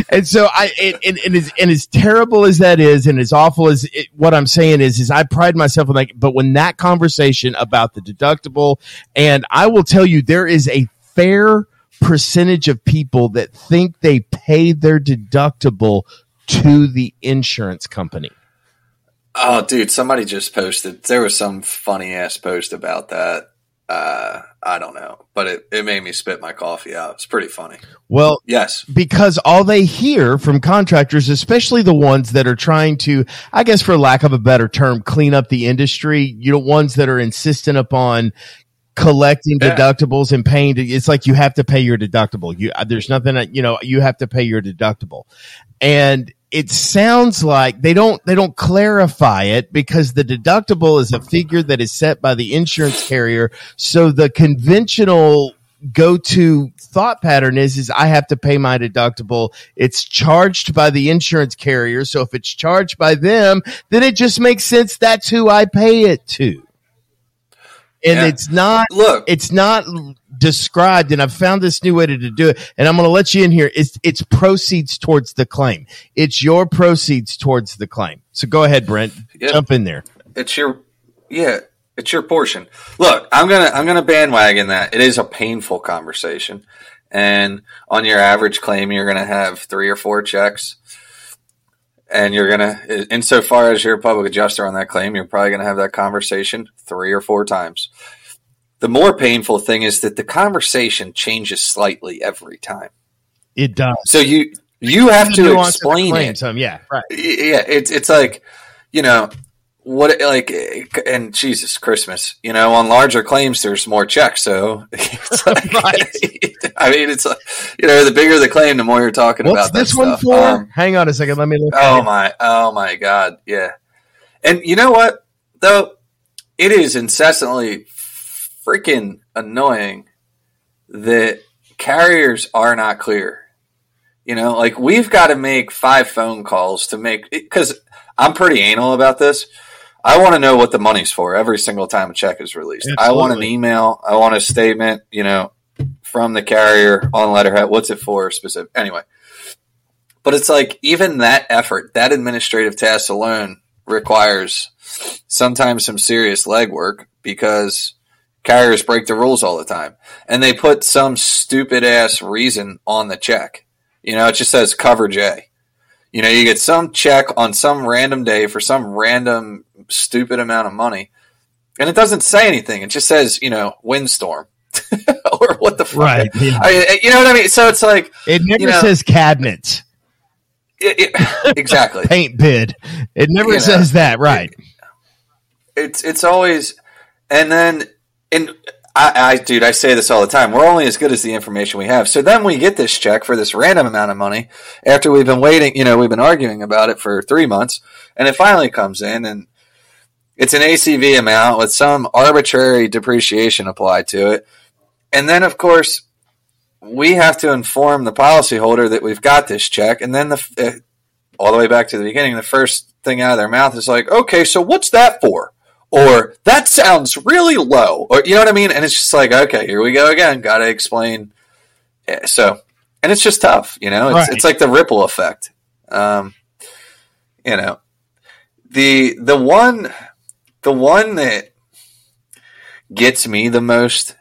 and so I and, and, and as and as terrible as that is and as awful as it, what I'm saying is is I pride myself on like but when that conversation about the deductible and I will tell you there is a fair percentage of people that think they pay their deductible to the insurance company. oh, dude, somebody just posted. There was some funny ass post about that. Uh, I don't know, but it, it made me spit my coffee out. It's pretty funny. Well, Yes. because all they hear from contractors, especially the ones that are trying to, I guess, for lack of a better term, clean up the industry, you know, ones that are insistent upon collecting Yeah. deductibles and paying, to, it's like you have to pay your deductible. You, uh, there's nothing that, you know, you have to pay your deductible. And it sounds like they don't, they don't clarify it because the deductible is a figure that is set by the insurance carrier. So the conventional go to thought pattern is is I have to pay my deductible. It's charged by the insurance carrier. So if it's charged by them, then it just makes sense that's who I pay it to. And Yeah. it's not Look, it's not described and I've found this new way to, to do it and I'm going to let you in here it's it's proceeds towards the claim. It's your proceeds towards the claim. So go ahead Brent, Yep. jump in there. it's your yeah, it's your portion. Look, I'm gonna I'm gonna bandwagon that. It is a painful conversation, and on your average claim, you're gonna have three or four checks, and you're gonna, insofar as you're a public adjuster on that claim, you're probably gonna have that conversation three or four times. The more painful thing is that the conversation changes slightly every time. It does. So you you have to nuance of the explain it Some, yeah, right. yeah, it's it's like you know what like and Jesus Christmas, you know, on larger claims there's more checks, so it's like, Right. I mean, it's like you know, the bigger the claim, the more you're talking What's about. that this one stuff. for? Um, Hang on a second. Let me look. oh it. my, oh my God, yeah. And you know what though, it is incessantly freaking annoying that carriers are not clear. You know, like we've got to make five phone calls to make because I'm pretty anal about this. I want to know what the money's for every single time a check is released. I want an email. I want a statement. You know, from the carrier on letterhead. What's it for? Specific. Anyway, but it's like even that effort, that administrative task alone requires sometimes some serious legwork because carriers break the rules all the time and they put some stupid ass reason on the check. You know, it just says coverage A. You know, you get some check on some random day for some random stupid amount of money, and it doesn't say anything. It just says, you know, windstorm or what the fuck. Right. yeah. I, you know what I mean? So it's like, It never you know- says cabinet, it, it, exactly. paint bid. It never You know, says that. Right. it's it's always and then and I, I dude I say this all the time we're only as good as the information we have so then we get this check for this random amount of money after we've been waiting you know we've been arguing about it for three months and it finally comes in and it's an ACV amount with some arbitrary depreciation applied to it. And then of course we have to inform the policyholder that we've got this check. And then the uh, all the way back to the beginning the first thing out of their mouth is like okay so what's that for? Or that sounds really low. Or you know what i mean? And it's just like okay here we go again. Gotta explain. Yeah, so and it's just tough you know? It's, Right. it's like the ripple effect. Um you know the the one the one that gets me the most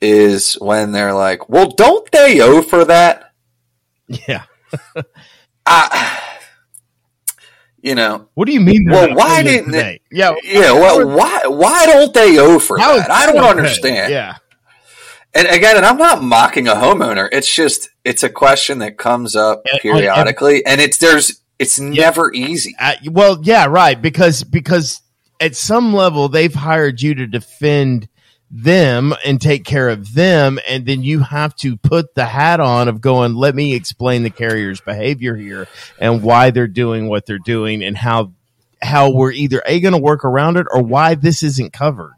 is when they're like well don't they owe for that Yeah. I, you know What do you mean? Well, why didn't they? Yeah. yeah well why why don't they owe for How that i don't understand okay? Yeah. And again, and I'm not mocking a homeowner. It's just it's a question that comes up And- periodically, and it's there's it's never easy. Uh, well, yeah, right. Because because at some level they've hired you to defend them and take care of them, and then you have to put the hat on of going. Let me explain the carrier's behavior here and why they're doing what they're doing, and how how we're either a going to work around it or why this isn't covered.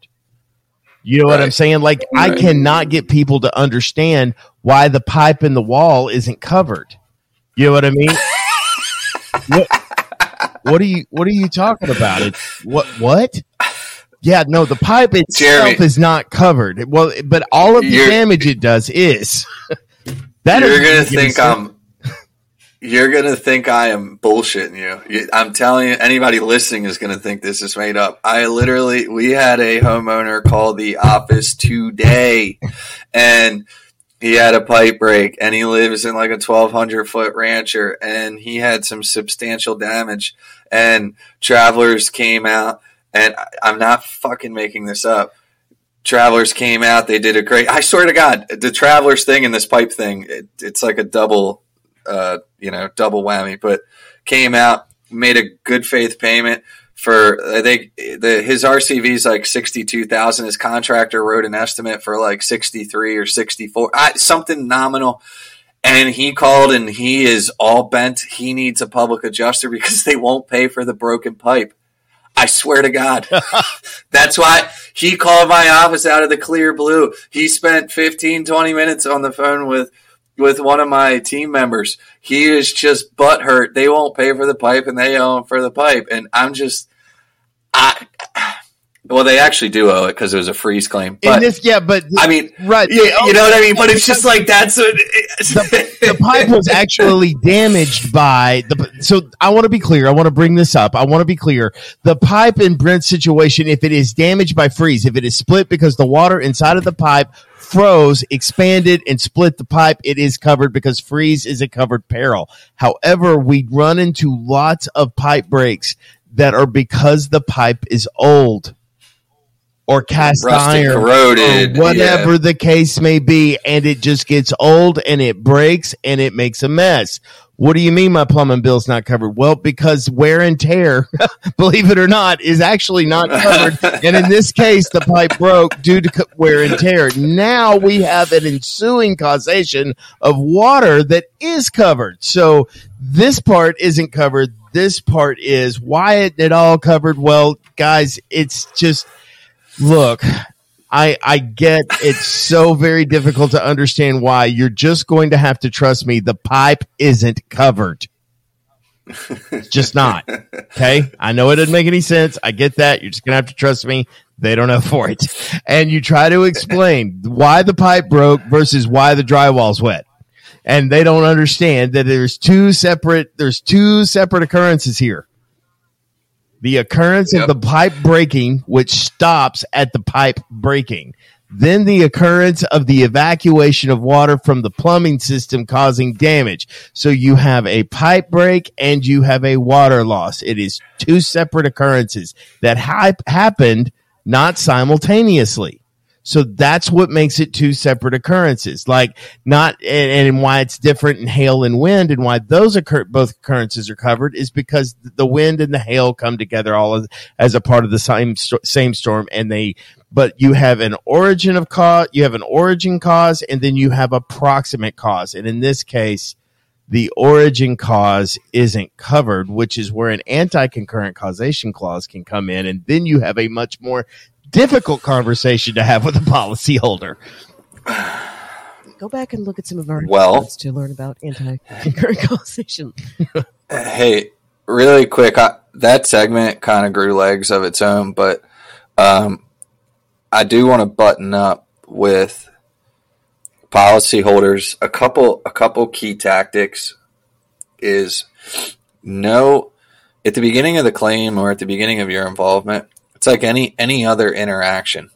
You know what I'm saying? Like I cannot get people to understand why the pipe in the wall isn't covered. You know what I mean? what, what are you what are you talking about? It what what? Yeah, no, the pipe itself Jeremy. is not covered. Well, but all of the damage it does is. that you're gonna think. I'm. You're gonna think I am bullshitting you. You- I'm telling you, anybody listening is gonna think this is made up. I literally, we had a homeowner call the office today, and he had a pipe break, and he lives in like a 1,200 foot rancher, and he had some substantial damage, and Travelers came out, and I- I'm not fucking making this up. Travelers came out. They did a great. I swear to God, the Travelers thing and this pipe thing, it, it's like a double, uh, you know, double whammy. But came out, made a good faith payment for. I think the his RCV is like sixty two thousand. His contractor wrote an estimate for like sixty three or sixty four, something nominal. And he called and he is all bent. He needs a public adjuster because they won't pay for the broken pipe. I swear to God. That's why he called my office out of the clear blue. He spent 15, 20 minutes on the phone with with one of my team members. He is just butthurt. They won't pay for the pipe and they him for the pipe. And I'm just I well, they actually do owe it because it was a freeze claim. But this, yeah, but I mean, right, you, you know what I mean? But it's just like that's what the, the pipe was actually damaged by the. So I want to be clear. I want to bring this up. I want to be clear. The pipe in Brent's situation, if it is damaged by freeze, if it is split because the water inside of the pipe froze, expanded, and split the pipe, it is covered because freeze is a covered peril. However, we run into lots of pipe breaks that are because the pipe is old or cast Rusted, iron corroded, or whatever the case may be and it just gets old and it breaks and it makes a mess what do you mean my plumbing bill's not covered? Well because wear and tear believe it or not is actually not covered. And in this case the pipe broke due to wear and tear. Now we have an ensuing causation of water that is covered. So this part isn't covered. This part is. Why it, it all covered? Well guys it's just look I, I get it's so very difficult to understand why you're just going to have to trust me. The pipe isn't covered. It's just not. Okay. I know it doesn't make any sense. I get that. You're just going to have to trust me. They don't know for it. And you try to explain why the pipe broke versus why the drywall's wet. And they don't understand that there's two separate, there's two separate occurrences here the occurrence Yep. of the pipe breaking, which stops at the pipe breaking. Then the occurrence of the evacuation of water from the plumbing system causing damage. So you have a pipe break and you have a water loss. It is two separate occurrences that hap- happened not simultaneously. So that's what makes it two separate occurrences. Like not, and, and why it's different in hail and wind and why those occur, both occurrences are covered is because the wind and the hail come together all as, as a part of the same, same storm and they, but you have an origin of cause, you have an origin cause and then you have a proximate cause. And in this case, the origin cause isn't covered, which is where an anti-concurrent causation clause can come in. And then you have a much more difficult conversation to have with a policyholder. Go back and look at some of our Well- to learn about anti-concurrent causation. Hey, really quick, I, that segment kind of grew legs of its own, but um, I do want to button up with policyholders. A couple, a couple key tactics is know at the beginning of the claim or at the beginning of your involvement. It's like any any other interaction.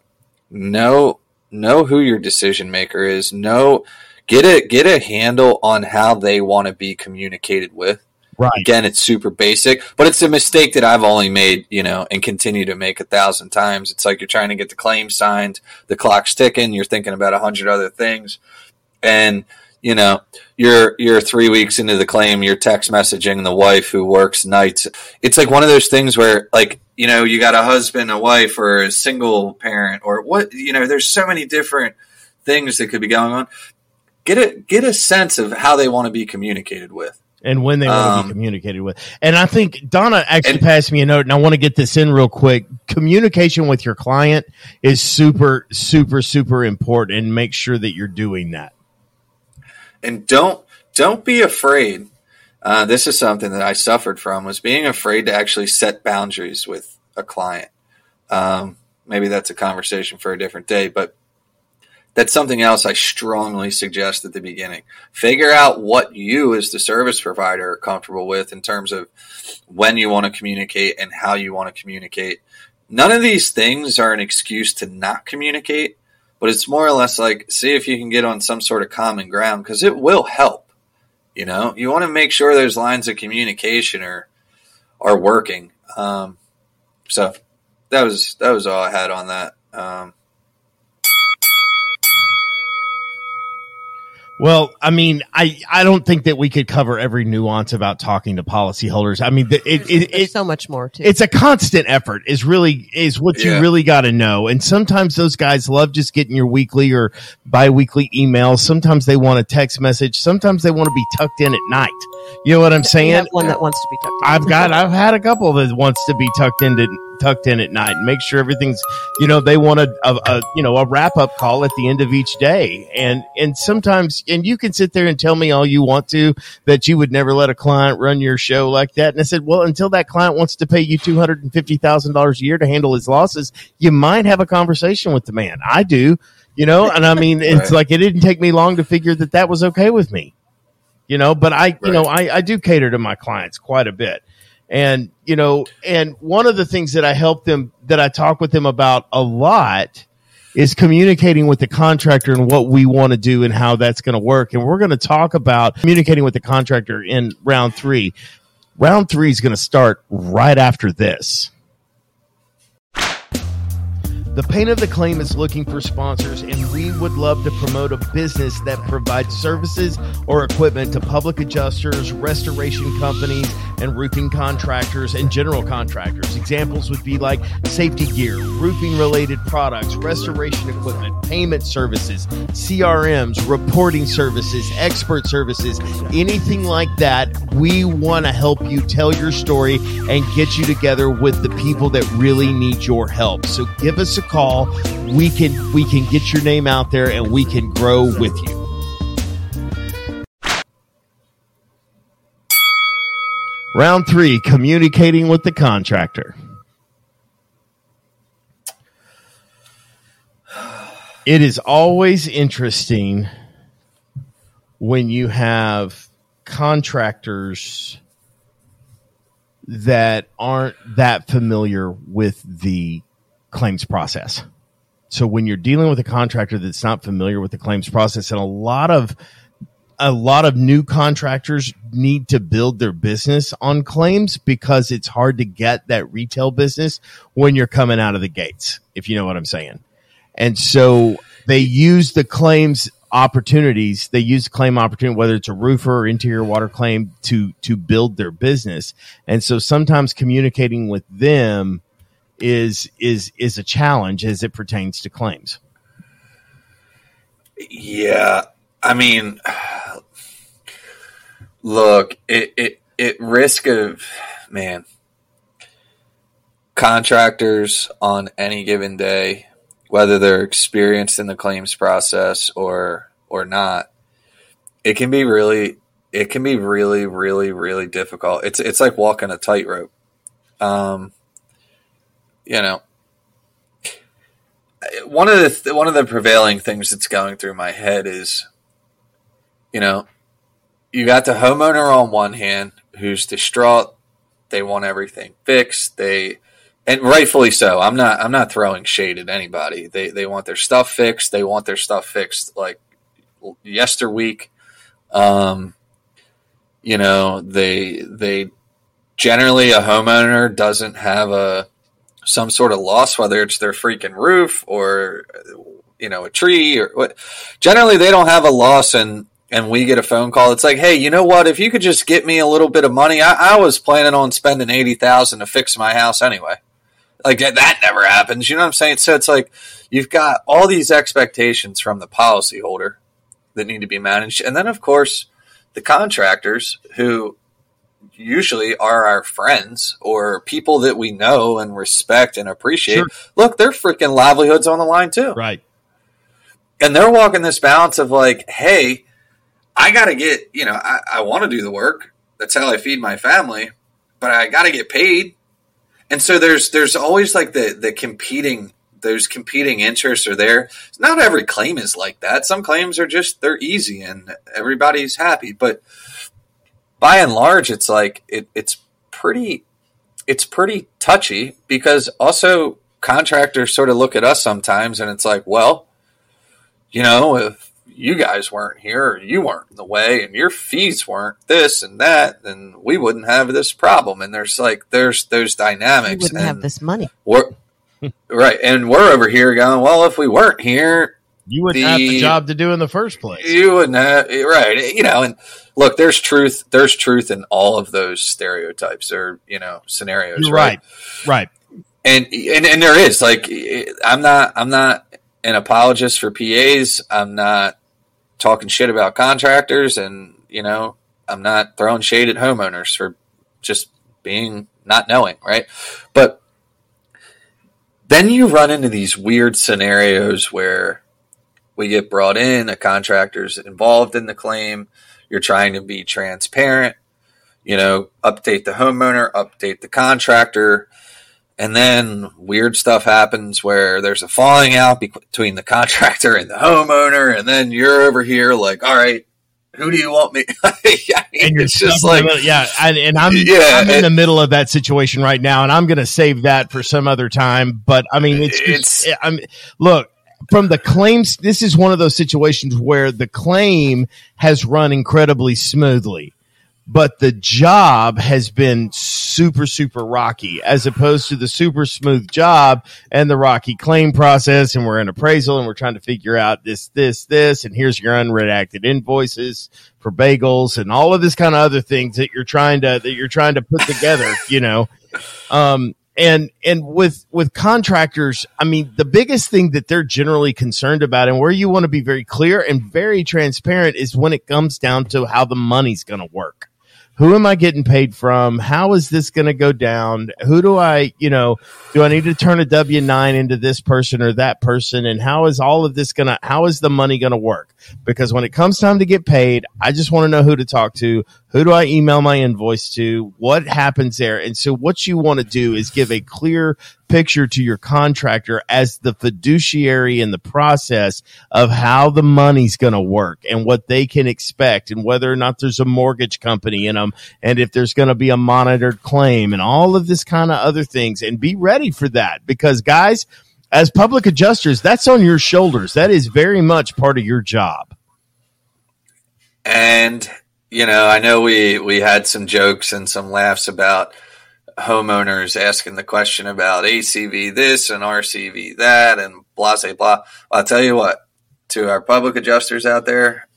Know know who your decision maker is. Know get a get a handle on how they want to be communicated with Right. again it's super basic but it's a mistake that i've only made you know and continue to make a thousand times it's like you're trying to get the claim signed the clock's ticking you're thinking about a hundred other things and you know you're you're three weeks into the claim you're text messaging the wife who works nights it's like one of those things where like you know you got a husband a wife or a single parent or what you know there's so many different things that could be going on get a get a sense of how they want to be communicated with And when they want to Um, be communicated with. And I think Donna actually And- passed me a note, and I want to get this in real quick. Communication with your client is super, super, super important, and make sure that you're doing that. And don't don't be afraid. Uh, this is something that I suffered from was being afraid to actually set boundaries with a client. Um, maybe that's a conversation for a different day, but that's something else I strongly suggest at the beginning. Figure out what you, as the service provider, are comfortable with in terms of when you want to communicate and how you want to communicate. None of these things are an excuse to not communicate, but it's more or less like see if you can get on some sort of common ground because it will help. You know, you want to make sure those lines of communication are are working. Um, so that was that was all I had on that. Um, Well, I mean, I, I don't think that we could cover every nuance about talking to policyholders. I mean, the, it, it, There's it, so much more too. it's a constant effort is really is what you really got to know and sometimes those guys love just getting your weekly or bi-weekly emails sometimes they want a text message sometimes they want to be tucked in at night you know what i'm saying have one that wants to be tucked in. i've got i've had a couple that wants to be tucked into tucked in at night and make sure everything's you know they want a, a, a you know a wrap up call at the end of each day. And and sometimes and you can sit there and tell me all you want to that you would never let a client run your show like that. And I said well until that client wants to pay you two hundred and fifty thousand dollars a year to handle his losses you might have a conversation with the man. I do you know and I mean it's Right. like it didn't take me long to figure that that was okay with me you know but i you know I, I do cater to my clients quite a bit and you know and one of the things that i help them that i talk with them about a lot is communicating with the contractor and what we want to do and how that's going to work. And we're going to talk about communicating with the contractor in round three. Round three is going to start right after this the Pain of the Claim is looking for sponsors, and we would love to promote a business that provides services or equipment to public adjusters, restoration companies, and roofing contractors and general contractors. Examples would be like safety gear, roofing related products, restoration equipment, payment services, CRMs, reporting services, expert services, anything like that. We want to help you tell your story and get you together with the people that really need your help. So give us a call. We can we can get your name out there and we can grow with you. Round 3, communicating with the contractor. It is always interesting when you have contractors that aren't that familiar with the claims process. So when you're dealing with a contractor that's not familiar with the claims process and a lot of a lot of new contractors need to build their business on claims because it's hard to get that retail business when you're coming out of the gates, if you know what I'm saying. And so they use the claims opportunities. They use claim opportunity, whether it's a roofer or interior water claim to, to build their business. And so sometimes communicating with them is, is, is a challenge as it pertains to claims. Yeah, I mean, look, it it it risk of man contractors on any given day, whether they're experienced in the claims process or or not, it can be really it can be really really really difficult. It's it's like walking a tightrope. Um, you know, one of the th- one of the prevailing things that's going through my head is, you know, you got the homeowner on one hand who's distraught. They want everything fixed. They and rightfully so. I'm not I'm not throwing shade at anybody. They they want their stuff fixed. They want their stuff fixed like yesterweek. Um, you know, they they generally a homeowner doesn't have a some sort of loss, whether it's their freaking roof or you know a tree or what. Generally, they don't have a loss, and and we get a phone call. It's like, hey, you know what? If you could just get me a little bit of money, I, I was planning on spending eighty thousand to fix my house anyway. Like that, never happens. You know what I'm saying? So it's like you've got all these expectations from the policyholder that need to be managed, and then of course the contractors who usually are our friends or people that we know and respect and appreciate. Sure. Look, their freaking livelihoods on the line too. Right. And they're walking this balance of like, hey, I got to get, you know, I, I want to do the work. That's how I feed my family, but I got to get paid. And so there's there's always like the the competing those competing interests are there. Not every claim is like that. Some claims are just they're easy and everybody's happy, but by and large, it's like it, it's pretty it's pretty touchy because also contractors sort of look at us sometimes and it's like, well, you know, if you guys weren't here or you weren't in the way and your fees weren't this and that, then we wouldn't have this problem. And there's like there's those dynamics wouldn't and have this money. right and we're over here going, well, if we weren't here, You wouldn't have the The- job to do in the first place. you wouldn't have right you know and look there's truth there's truth in all of those stereotypes or you know scenarios You're right. Right. and and and there is like i'm not i'm not an apologist for PAs i'm not talking shit about contractors and you know i'm not throwing shade at homeowners for just being not knowing right but then you run into these weird scenarios where we get brought in, a contractor's involved in the claim, you're trying to be transparent, you know, update the homeowner, update the contractor, and then weird stuff happens where there's a falling out be- between the contractor and the homeowner, and then you're over here like, all right, who do you want me? I mean, and you're it's just like, middle- yeah, and, and I'm Yeah, I'm in and- the middle of that situation right now, and I'm going to save that for some other time. But I mean, it's, just, I'm look from the claims. This is one of those situations where the claim has run incredibly smoothly. But the job has been super, super rocky as opposed to the super smooth job and the rocky claim process. And we're in appraisal and we're trying to figure out this, this, this, and here's your unredacted invoices for bagels and all of this kind of other things that you're trying to that you're trying to put together, you know. Um and and with with contractors, I mean, the biggest thing that they're generally concerned about and where you want to be very clear and very transparent is when it comes down to how the money's going to work. Who am I getting paid from? How is this going to go down? Who do I, you know, do I need to turn a W 9 into this person or that person? And how is all of this going to, how is the money going to work? Because when it comes time to get paid, I just want to know who to talk to. Who do I email my invoice to? What happens there? And so what you want to do is give a clear picture to your contractor as the fiduciary in the process of how the money's going to work and what they can expect and whether or not there's a mortgage company in them and if there's going to be a monitored claim and all of this kind of other things and be ready for that because guys as public adjusters that's on your shoulders that is very much part of your job And you know, I know we we had some jokes and some laughs about homeowners asking the question about ACV this and RCV that and blah say blah. I'll tell you what, to our public adjusters out there,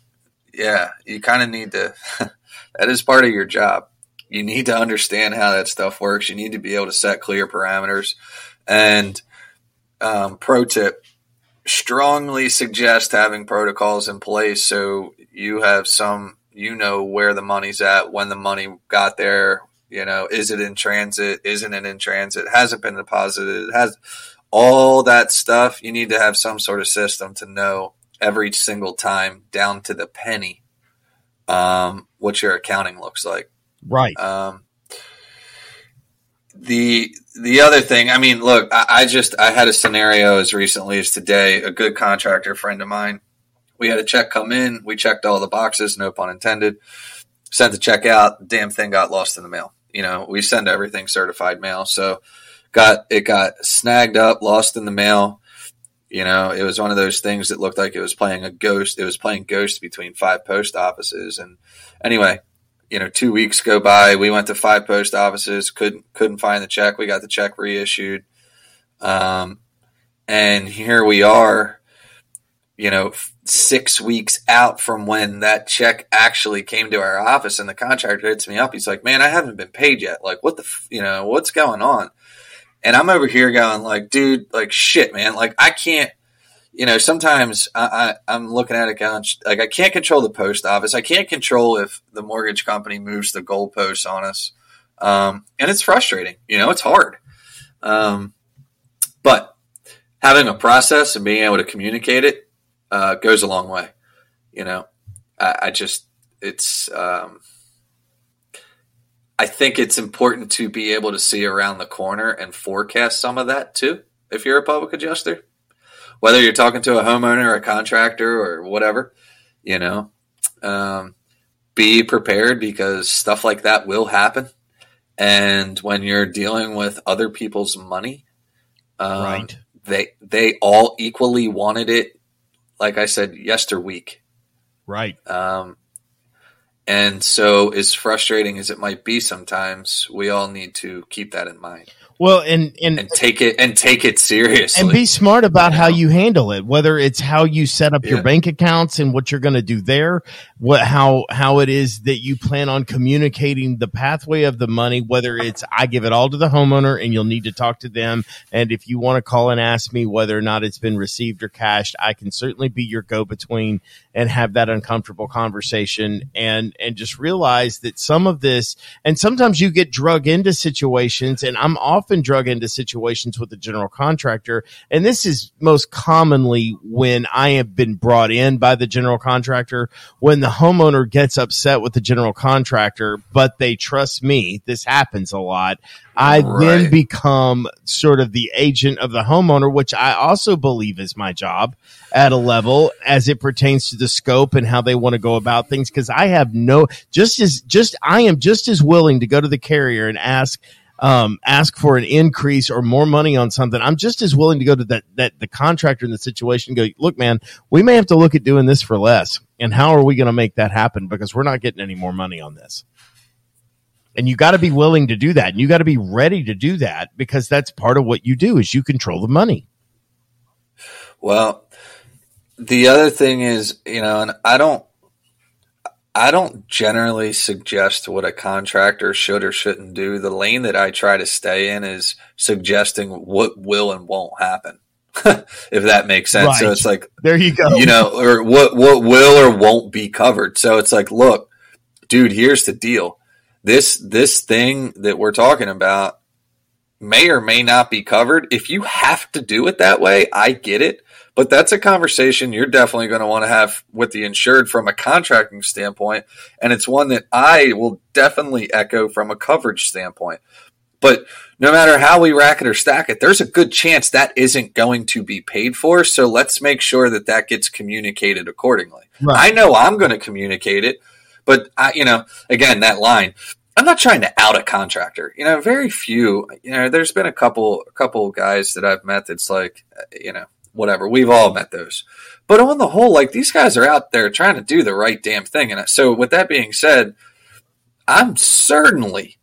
yeah, you kind of need to. that is part of your job. You need to understand how that stuff works. You need to be able to set clear parameters. And um, pro tip: strongly suggest having protocols in place so you have some you know where the money's at when the money got there you know is it in transit isn't it in transit hasn't been deposited it has all that stuff you need to have some sort of system to know every single time down to the penny um, what your accounting looks like right um, the the other thing, I mean, look, I, I just I had a scenario as recently as today. A good contractor friend of mine, we had a check come in. We checked all the boxes, no pun intended. Sent the check out. Damn thing got lost in the mail. You know, we send everything certified mail, so got it got snagged up, lost in the mail. You know, it was one of those things that looked like it was playing a ghost. It was playing ghost between five post offices. And anyway, you know, two weeks go by. We went to five post offices, couldn't couldn't find the check. We got the check reissued, um, and here we are. You know, six weeks out from when that check actually came to our office, and the contractor hits me up. He's like, "Man, I haven't been paid yet. Like, what the, f- you know, what's going on?" And I'm over here going, "Like, dude, like, shit, man. Like, I can't." you know, sometimes I, I, I'm looking at it going, like I can't control the post office. I can't control if the mortgage company moves the goalposts on us. Um, and it's frustrating. You know, it's hard. Um, but having a process and being able to communicate it uh, goes a long way. You know, I, I just, it's, um, I think it's important to be able to see around the corner and forecast some of that too, if you're a public adjuster whether you're talking to a homeowner or a contractor or whatever, you know, um, be prepared because stuff like that will happen. And when you're dealing with other people's money, um, Right. they they all equally wanted it. Like I said, yesterweek. right Um, and so, as frustrating as it might be sometimes, we all need to keep that in mind. Well and and and take it and take it seriously. and be smart about how you handle it whether it's how you set up your bank accounts and what you're going to do there what how how it is that you plan on communicating the pathway of the money whether it's i give it all to the homeowner and you'll need to talk to them and if you want to call and ask me whether or not it's been received or cashed i can certainly be your go between and have that uncomfortable conversation and and just realize that some of this and sometimes you get drug into situations and i'm often drug into situations with the general contractor. And this is most commonly when I have been brought in by the general contractor, when the homeowner gets upset with the general contractor, but they trust me. This happens a lot. I Right. then become sort of the agent of the homeowner, which I also believe is my job at a level as it pertains to the scope and how they want to go about things. Cause I have no, just as, just, I am just as willing to go to the carrier and ask, um, ask for an increase or more money on something. I'm just as willing to go to that, that the contractor in the situation go, look, man, we may have to look at doing this for less. And how are we going to make that happen? Because we're not getting any more money on this. And you got to be willing to do that. And you got to be ready to do that because that's part of what you do is you control the money. Well, the other thing is, you know, and I don't, I don't generally suggest what a contractor should or shouldn't do. The lane that I try to stay in is suggesting what will and won't happen, if that makes sense. So it's like, There you go. you know, or what what will or won't be covered. So it's like, look, dude, here's the deal. This this thing that we're talking about may or may not be covered. If you have to do it that way, I get it. But that's a conversation you're definitely going to want to have with the insured from a contracting standpoint. And it's one that I will definitely echo from a coverage standpoint. But no matter how we rack it or stack it, there's a good chance that isn't going to be paid for. So let's make sure that that gets communicated accordingly. Right. I know I'm going to communicate it, but I, you know, again, that line, I'm not trying to out a contractor. You know, very few. You know, there's been a couple, a couple guys that I've met that's like, you know, whatever. We've all met those. But on the whole, like these guys are out there trying to do the right damn thing. And so, with that being said, I'm certainly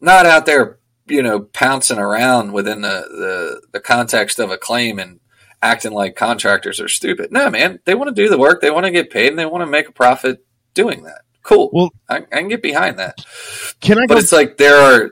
not out there, you know, pouncing around within the, the, the context of a claim and acting like contractors are stupid. No, man, they want to do the work, they want to get paid, and they want to make a profit doing that. Cool. Well- I, I can get behind that. Can I But go? it's like there are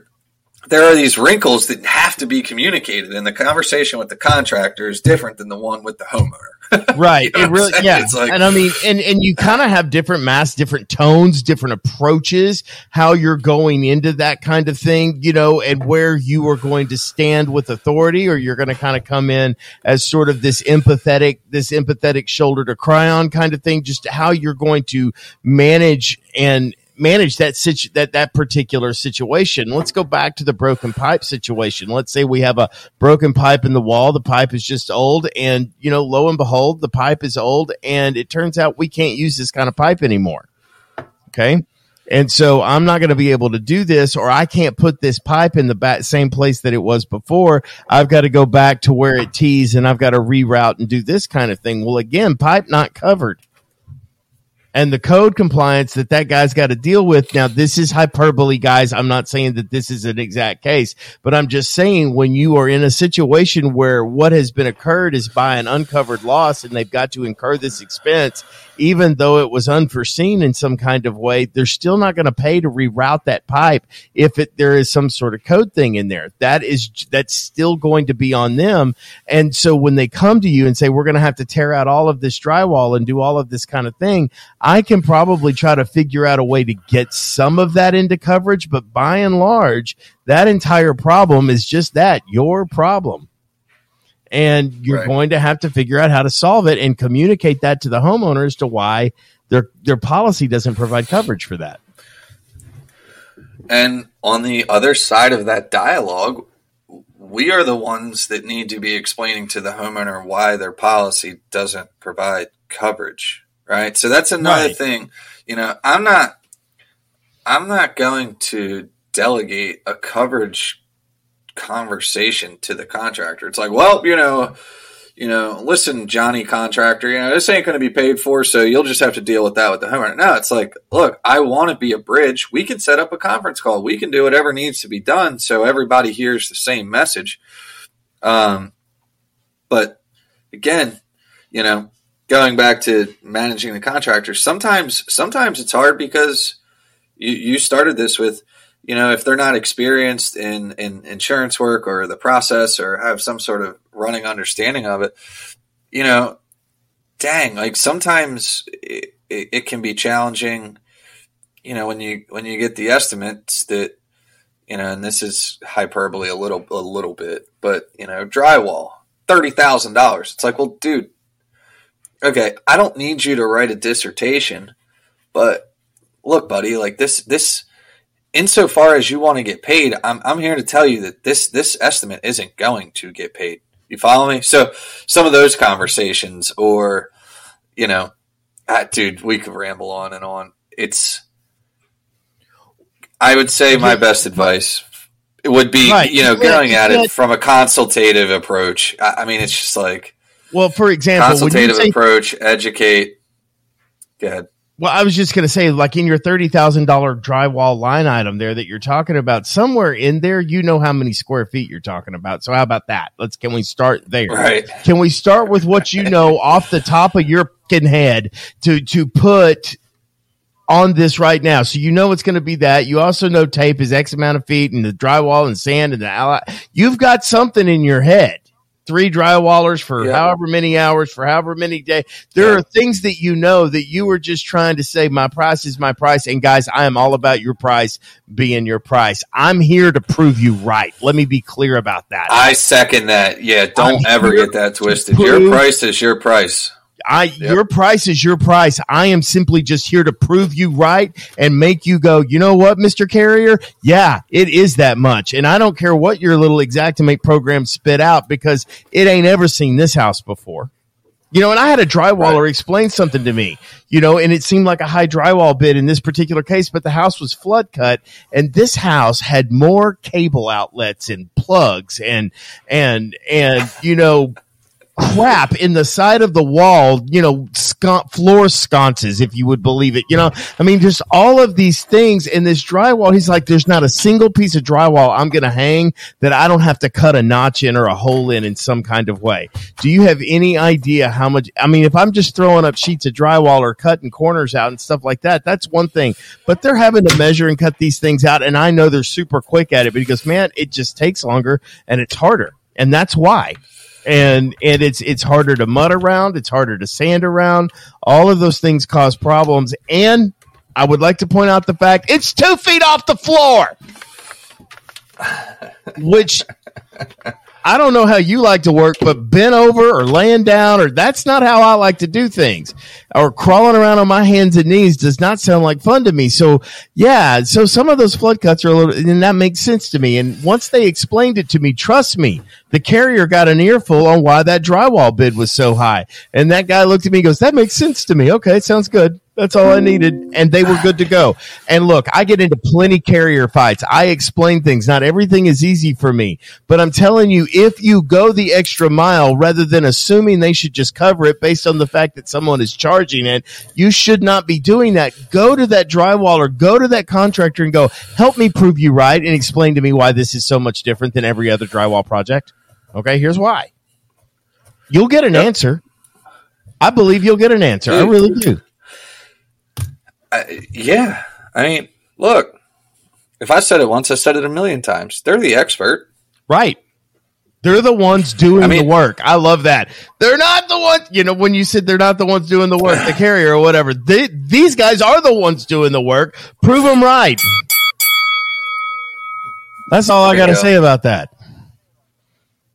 there are these wrinkles that have to be communicated, and the conversation with the contractor is different than the one with the homeowner. right. You know it really, yeah. Like- and I mean, and, and you kind of have different mass, different tones, different approaches, how you're going into that kind of thing, you know, and where you are going to stand with authority, or you're going to kind of come in as sort of this empathetic, this empathetic shoulder to cry on kind of thing, just how you're going to manage and, manage that situ- that that particular situation. Let's go back to the broken pipe situation. Let's say we have a broken pipe in the wall. The pipe is just old, and you know, lo and behold, the pipe is old, and it turns out we can't use this kind of pipe anymore. Okay. And so I'm not going to be able to do this, or I can't put this pipe in the back, same place that it was before. I've got to go back to where it tees and I've got to reroute and do this kind of thing. Well, again, pipe not covered and the code compliance that that guy's got to deal with. Now, this is hyperbole, guys. I'm not saying that this is an exact case, but I'm just saying when you are in a situation where what has been occurred is by an uncovered loss and they've got to incur this expense, even though it was unforeseen in some kind of way, they're still not going to pay to reroute that pipe if it, there is some sort of code thing in there. That is, that's still going to be on them. And so when they come to you and say, we're going to have to tear out all of this drywall and do all of this kind of thing, I can probably try to figure out a way to get some of that into coverage, but by and large, that entire problem is just that your problem. And you're Right. going to have to figure out how to solve it and communicate that to the homeowner as to why their their policy doesn't provide coverage for that. And on the other side of that dialogue, we are the ones that need to be explaining to the homeowner why their policy doesn't provide coverage, right? So that's another Right. thing. You know, I'm not I'm not going to delegate a coverage conversation to the contractor. It's like, well, you know, you know, listen, Johnny contractor, you know, this ain't going to be paid for, so you'll just have to deal with that with the homeowner. No, it's like, look, I want to be a bridge. We can set up a conference call. We can do whatever needs to be done so everybody hears the same message. Um, but again, you know, going back to managing the contractors, sometimes, sometimes it's hard because you, you started this with, you know, if they're not experienced in, in insurance work or the process or have some sort of running understanding of it, you know, dang, like sometimes it, it, it can be challenging, you know, when you, when you get the estimates that, you know, and this is hyperbole a little a little bit, but you know, drywall thirty thousand dollars. It's like, well, dude, okay, I don't need you to write a dissertation, but look, buddy, like this this insofar as you want to get paid, I'm I'm here to tell you that this this estimate isn't going to get paid. You follow me? So some of those conversations, or you know, ah, dude, we could ramble on and on. It's I would say my best advice would be, Right. you know, going at it from a consultative approach. I, I mean, it's just like Well, for example, when you consultative say approach, educate. Go ahead. Well, I was just going to say, like in your thirty thousand dollar drywall line item there that you're talking about, somewhere in there, you know how many square feet you're talking about. So how about that? Let's can we start there? Right. Can we start with what you know off the top of your fucking head to to put on this right now? So you know it's going to be that. You also know tape is X amount of feet, and the drywall and sand and the ally. You've got something in your head. Three drywallers for Yeah. however many hours for however many days. There Yeah. are things that you know that you were just trying to say, my price is my price. And guys, I am all about your price being your price. I'm here to prove you right. Let me be clear about that. I second that. Yeah, don't I'm ever get that twisted. Your price is your price. I your price is your price. I am simply just here to prove you right and make you go, you know what, Mr. Carrier? Yeah, it is that much. And I don't care what your little Xactimate program spit out because it ain't ever seen this house before. You know, and I had a drywaller Right. explain something to me, you know, and it seemed like a high drywall bid in this particular case, but the house was flood cut and this house had more cable outlets and plugs and, and, and, you know, crap in the side of the wall, you know, scon- floor sconces, if you would believe it. You know, I mean, just all of these things in this drywall. He's like, there's not a single piece of drywall I'm going to hang that I don't have to cut a notch in or a hole in in some kind of way. Do you have any idea how much? I mean, if I'm just throwing up sheets of drywall or cutting corners out and stuff like that, that's one thing. But they're having to measure and cut these things out. And I know they're super quick at it because, man, it just takes longer and it's harder. And that's why and and it's it's harder to mud around it's harder to sand around. All of those things cause problems and i would like to point out the fact it's two feet off the floor which i don't know how you like to work but bent over or laying down or that's not how i like to do things or crawling around on my hands and knees does not sound like fun to me so yeah so some of those flood cuts are a little and that makes sense to me and once they explained it to me trust me the carrier got an earful on why that drywall bid was so high. And that guy looked at me and goes, That makes sense to me. Okay, sounds good. That's all I needed. And they were good to go. And look, I get into plenty carrier fights. I explain things. Not everything is easy for me. But I'm telling you, if you go the extra mile rather than assuming they should just cover it based on the fact that someone is charging it, you should not be doing that. Go to that drywaller, go to that contractor and go, help me prove you right and explain to me why this is so much different than every other drywall project. Okay, here's why. You'll get an Yep. answer. I believe you'll get an answer. I really do. I, yeah, I mean, look, if I said it once, I said it a million times. They're the expert. Right. They're the ones doing I mean- the work. I love that. They're not the ones, you know, when you said they're not the ones doing the work, the carrier or whatever. They, these guys are the ones doing the work. Prove them right. That's all I got to go. say about that.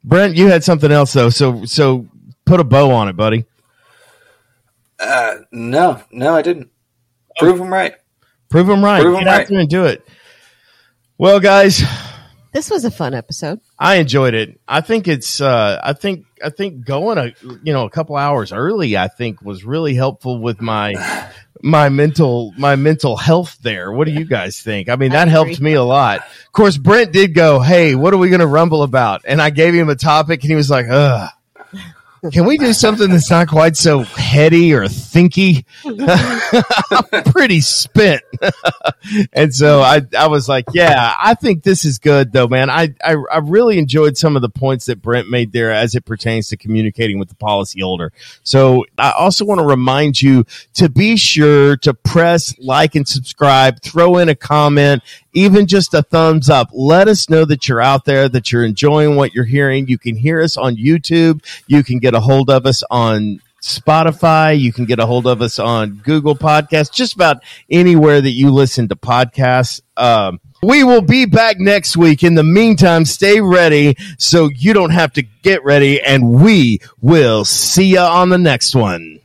Brent, you had something else though. So, so put a bow on it, buddy. Uh, no, no, I didn't. Prove them right. Prove them right. Prove 'em Get out right. there and do it. Well, guys, This was a fun episode. I enjoyed it. I think it's uh I think I think going a you know a couple hours early I think was really helpful with my my mental my mental health there. What do you guys think? I mean I that helped me a lot. Of course Brent did go, "Hey, what are we going to rumble about?" And I gave him a topic and he was like, "Ugh. Can we do something that's not quite so heady or thinky? I'm pretty spent. and so I, I was like, yeah, I think this is good though, man. I, I, I really enjoyed some of the points that Brent made there as it pertains to communicating with the policyholder. So I also want to remind you to be sure to press like and subscribe, throw in a comment, even just a thumbs up. Let us know that you're out there, that you're enjoying what you're hearing. You can hear us on YouTube. You can get a hold of us on Spotify. You can get a hold of us on Google Podcasts, just about anywhere that you listen to podcasts. Um, we will be back next week. In the meantime, stay ready so you don't have to get ready, and we will see you on the next one.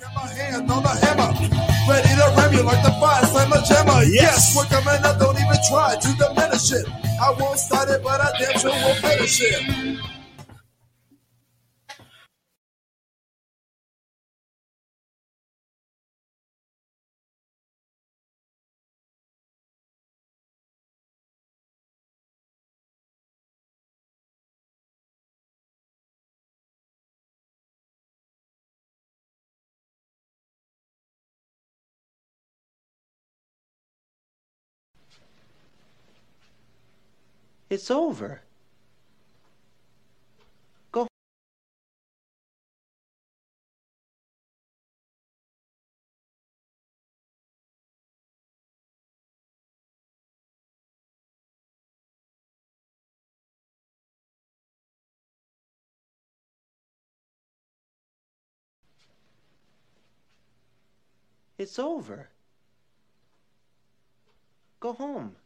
Got my hand on the hammer, ready to ram you like the fire slammer jammer. Yes, we're coming up, don't even try to diminish it. I won't start it, but I damn sure will finish it. It's over. Go. It's over. Go home.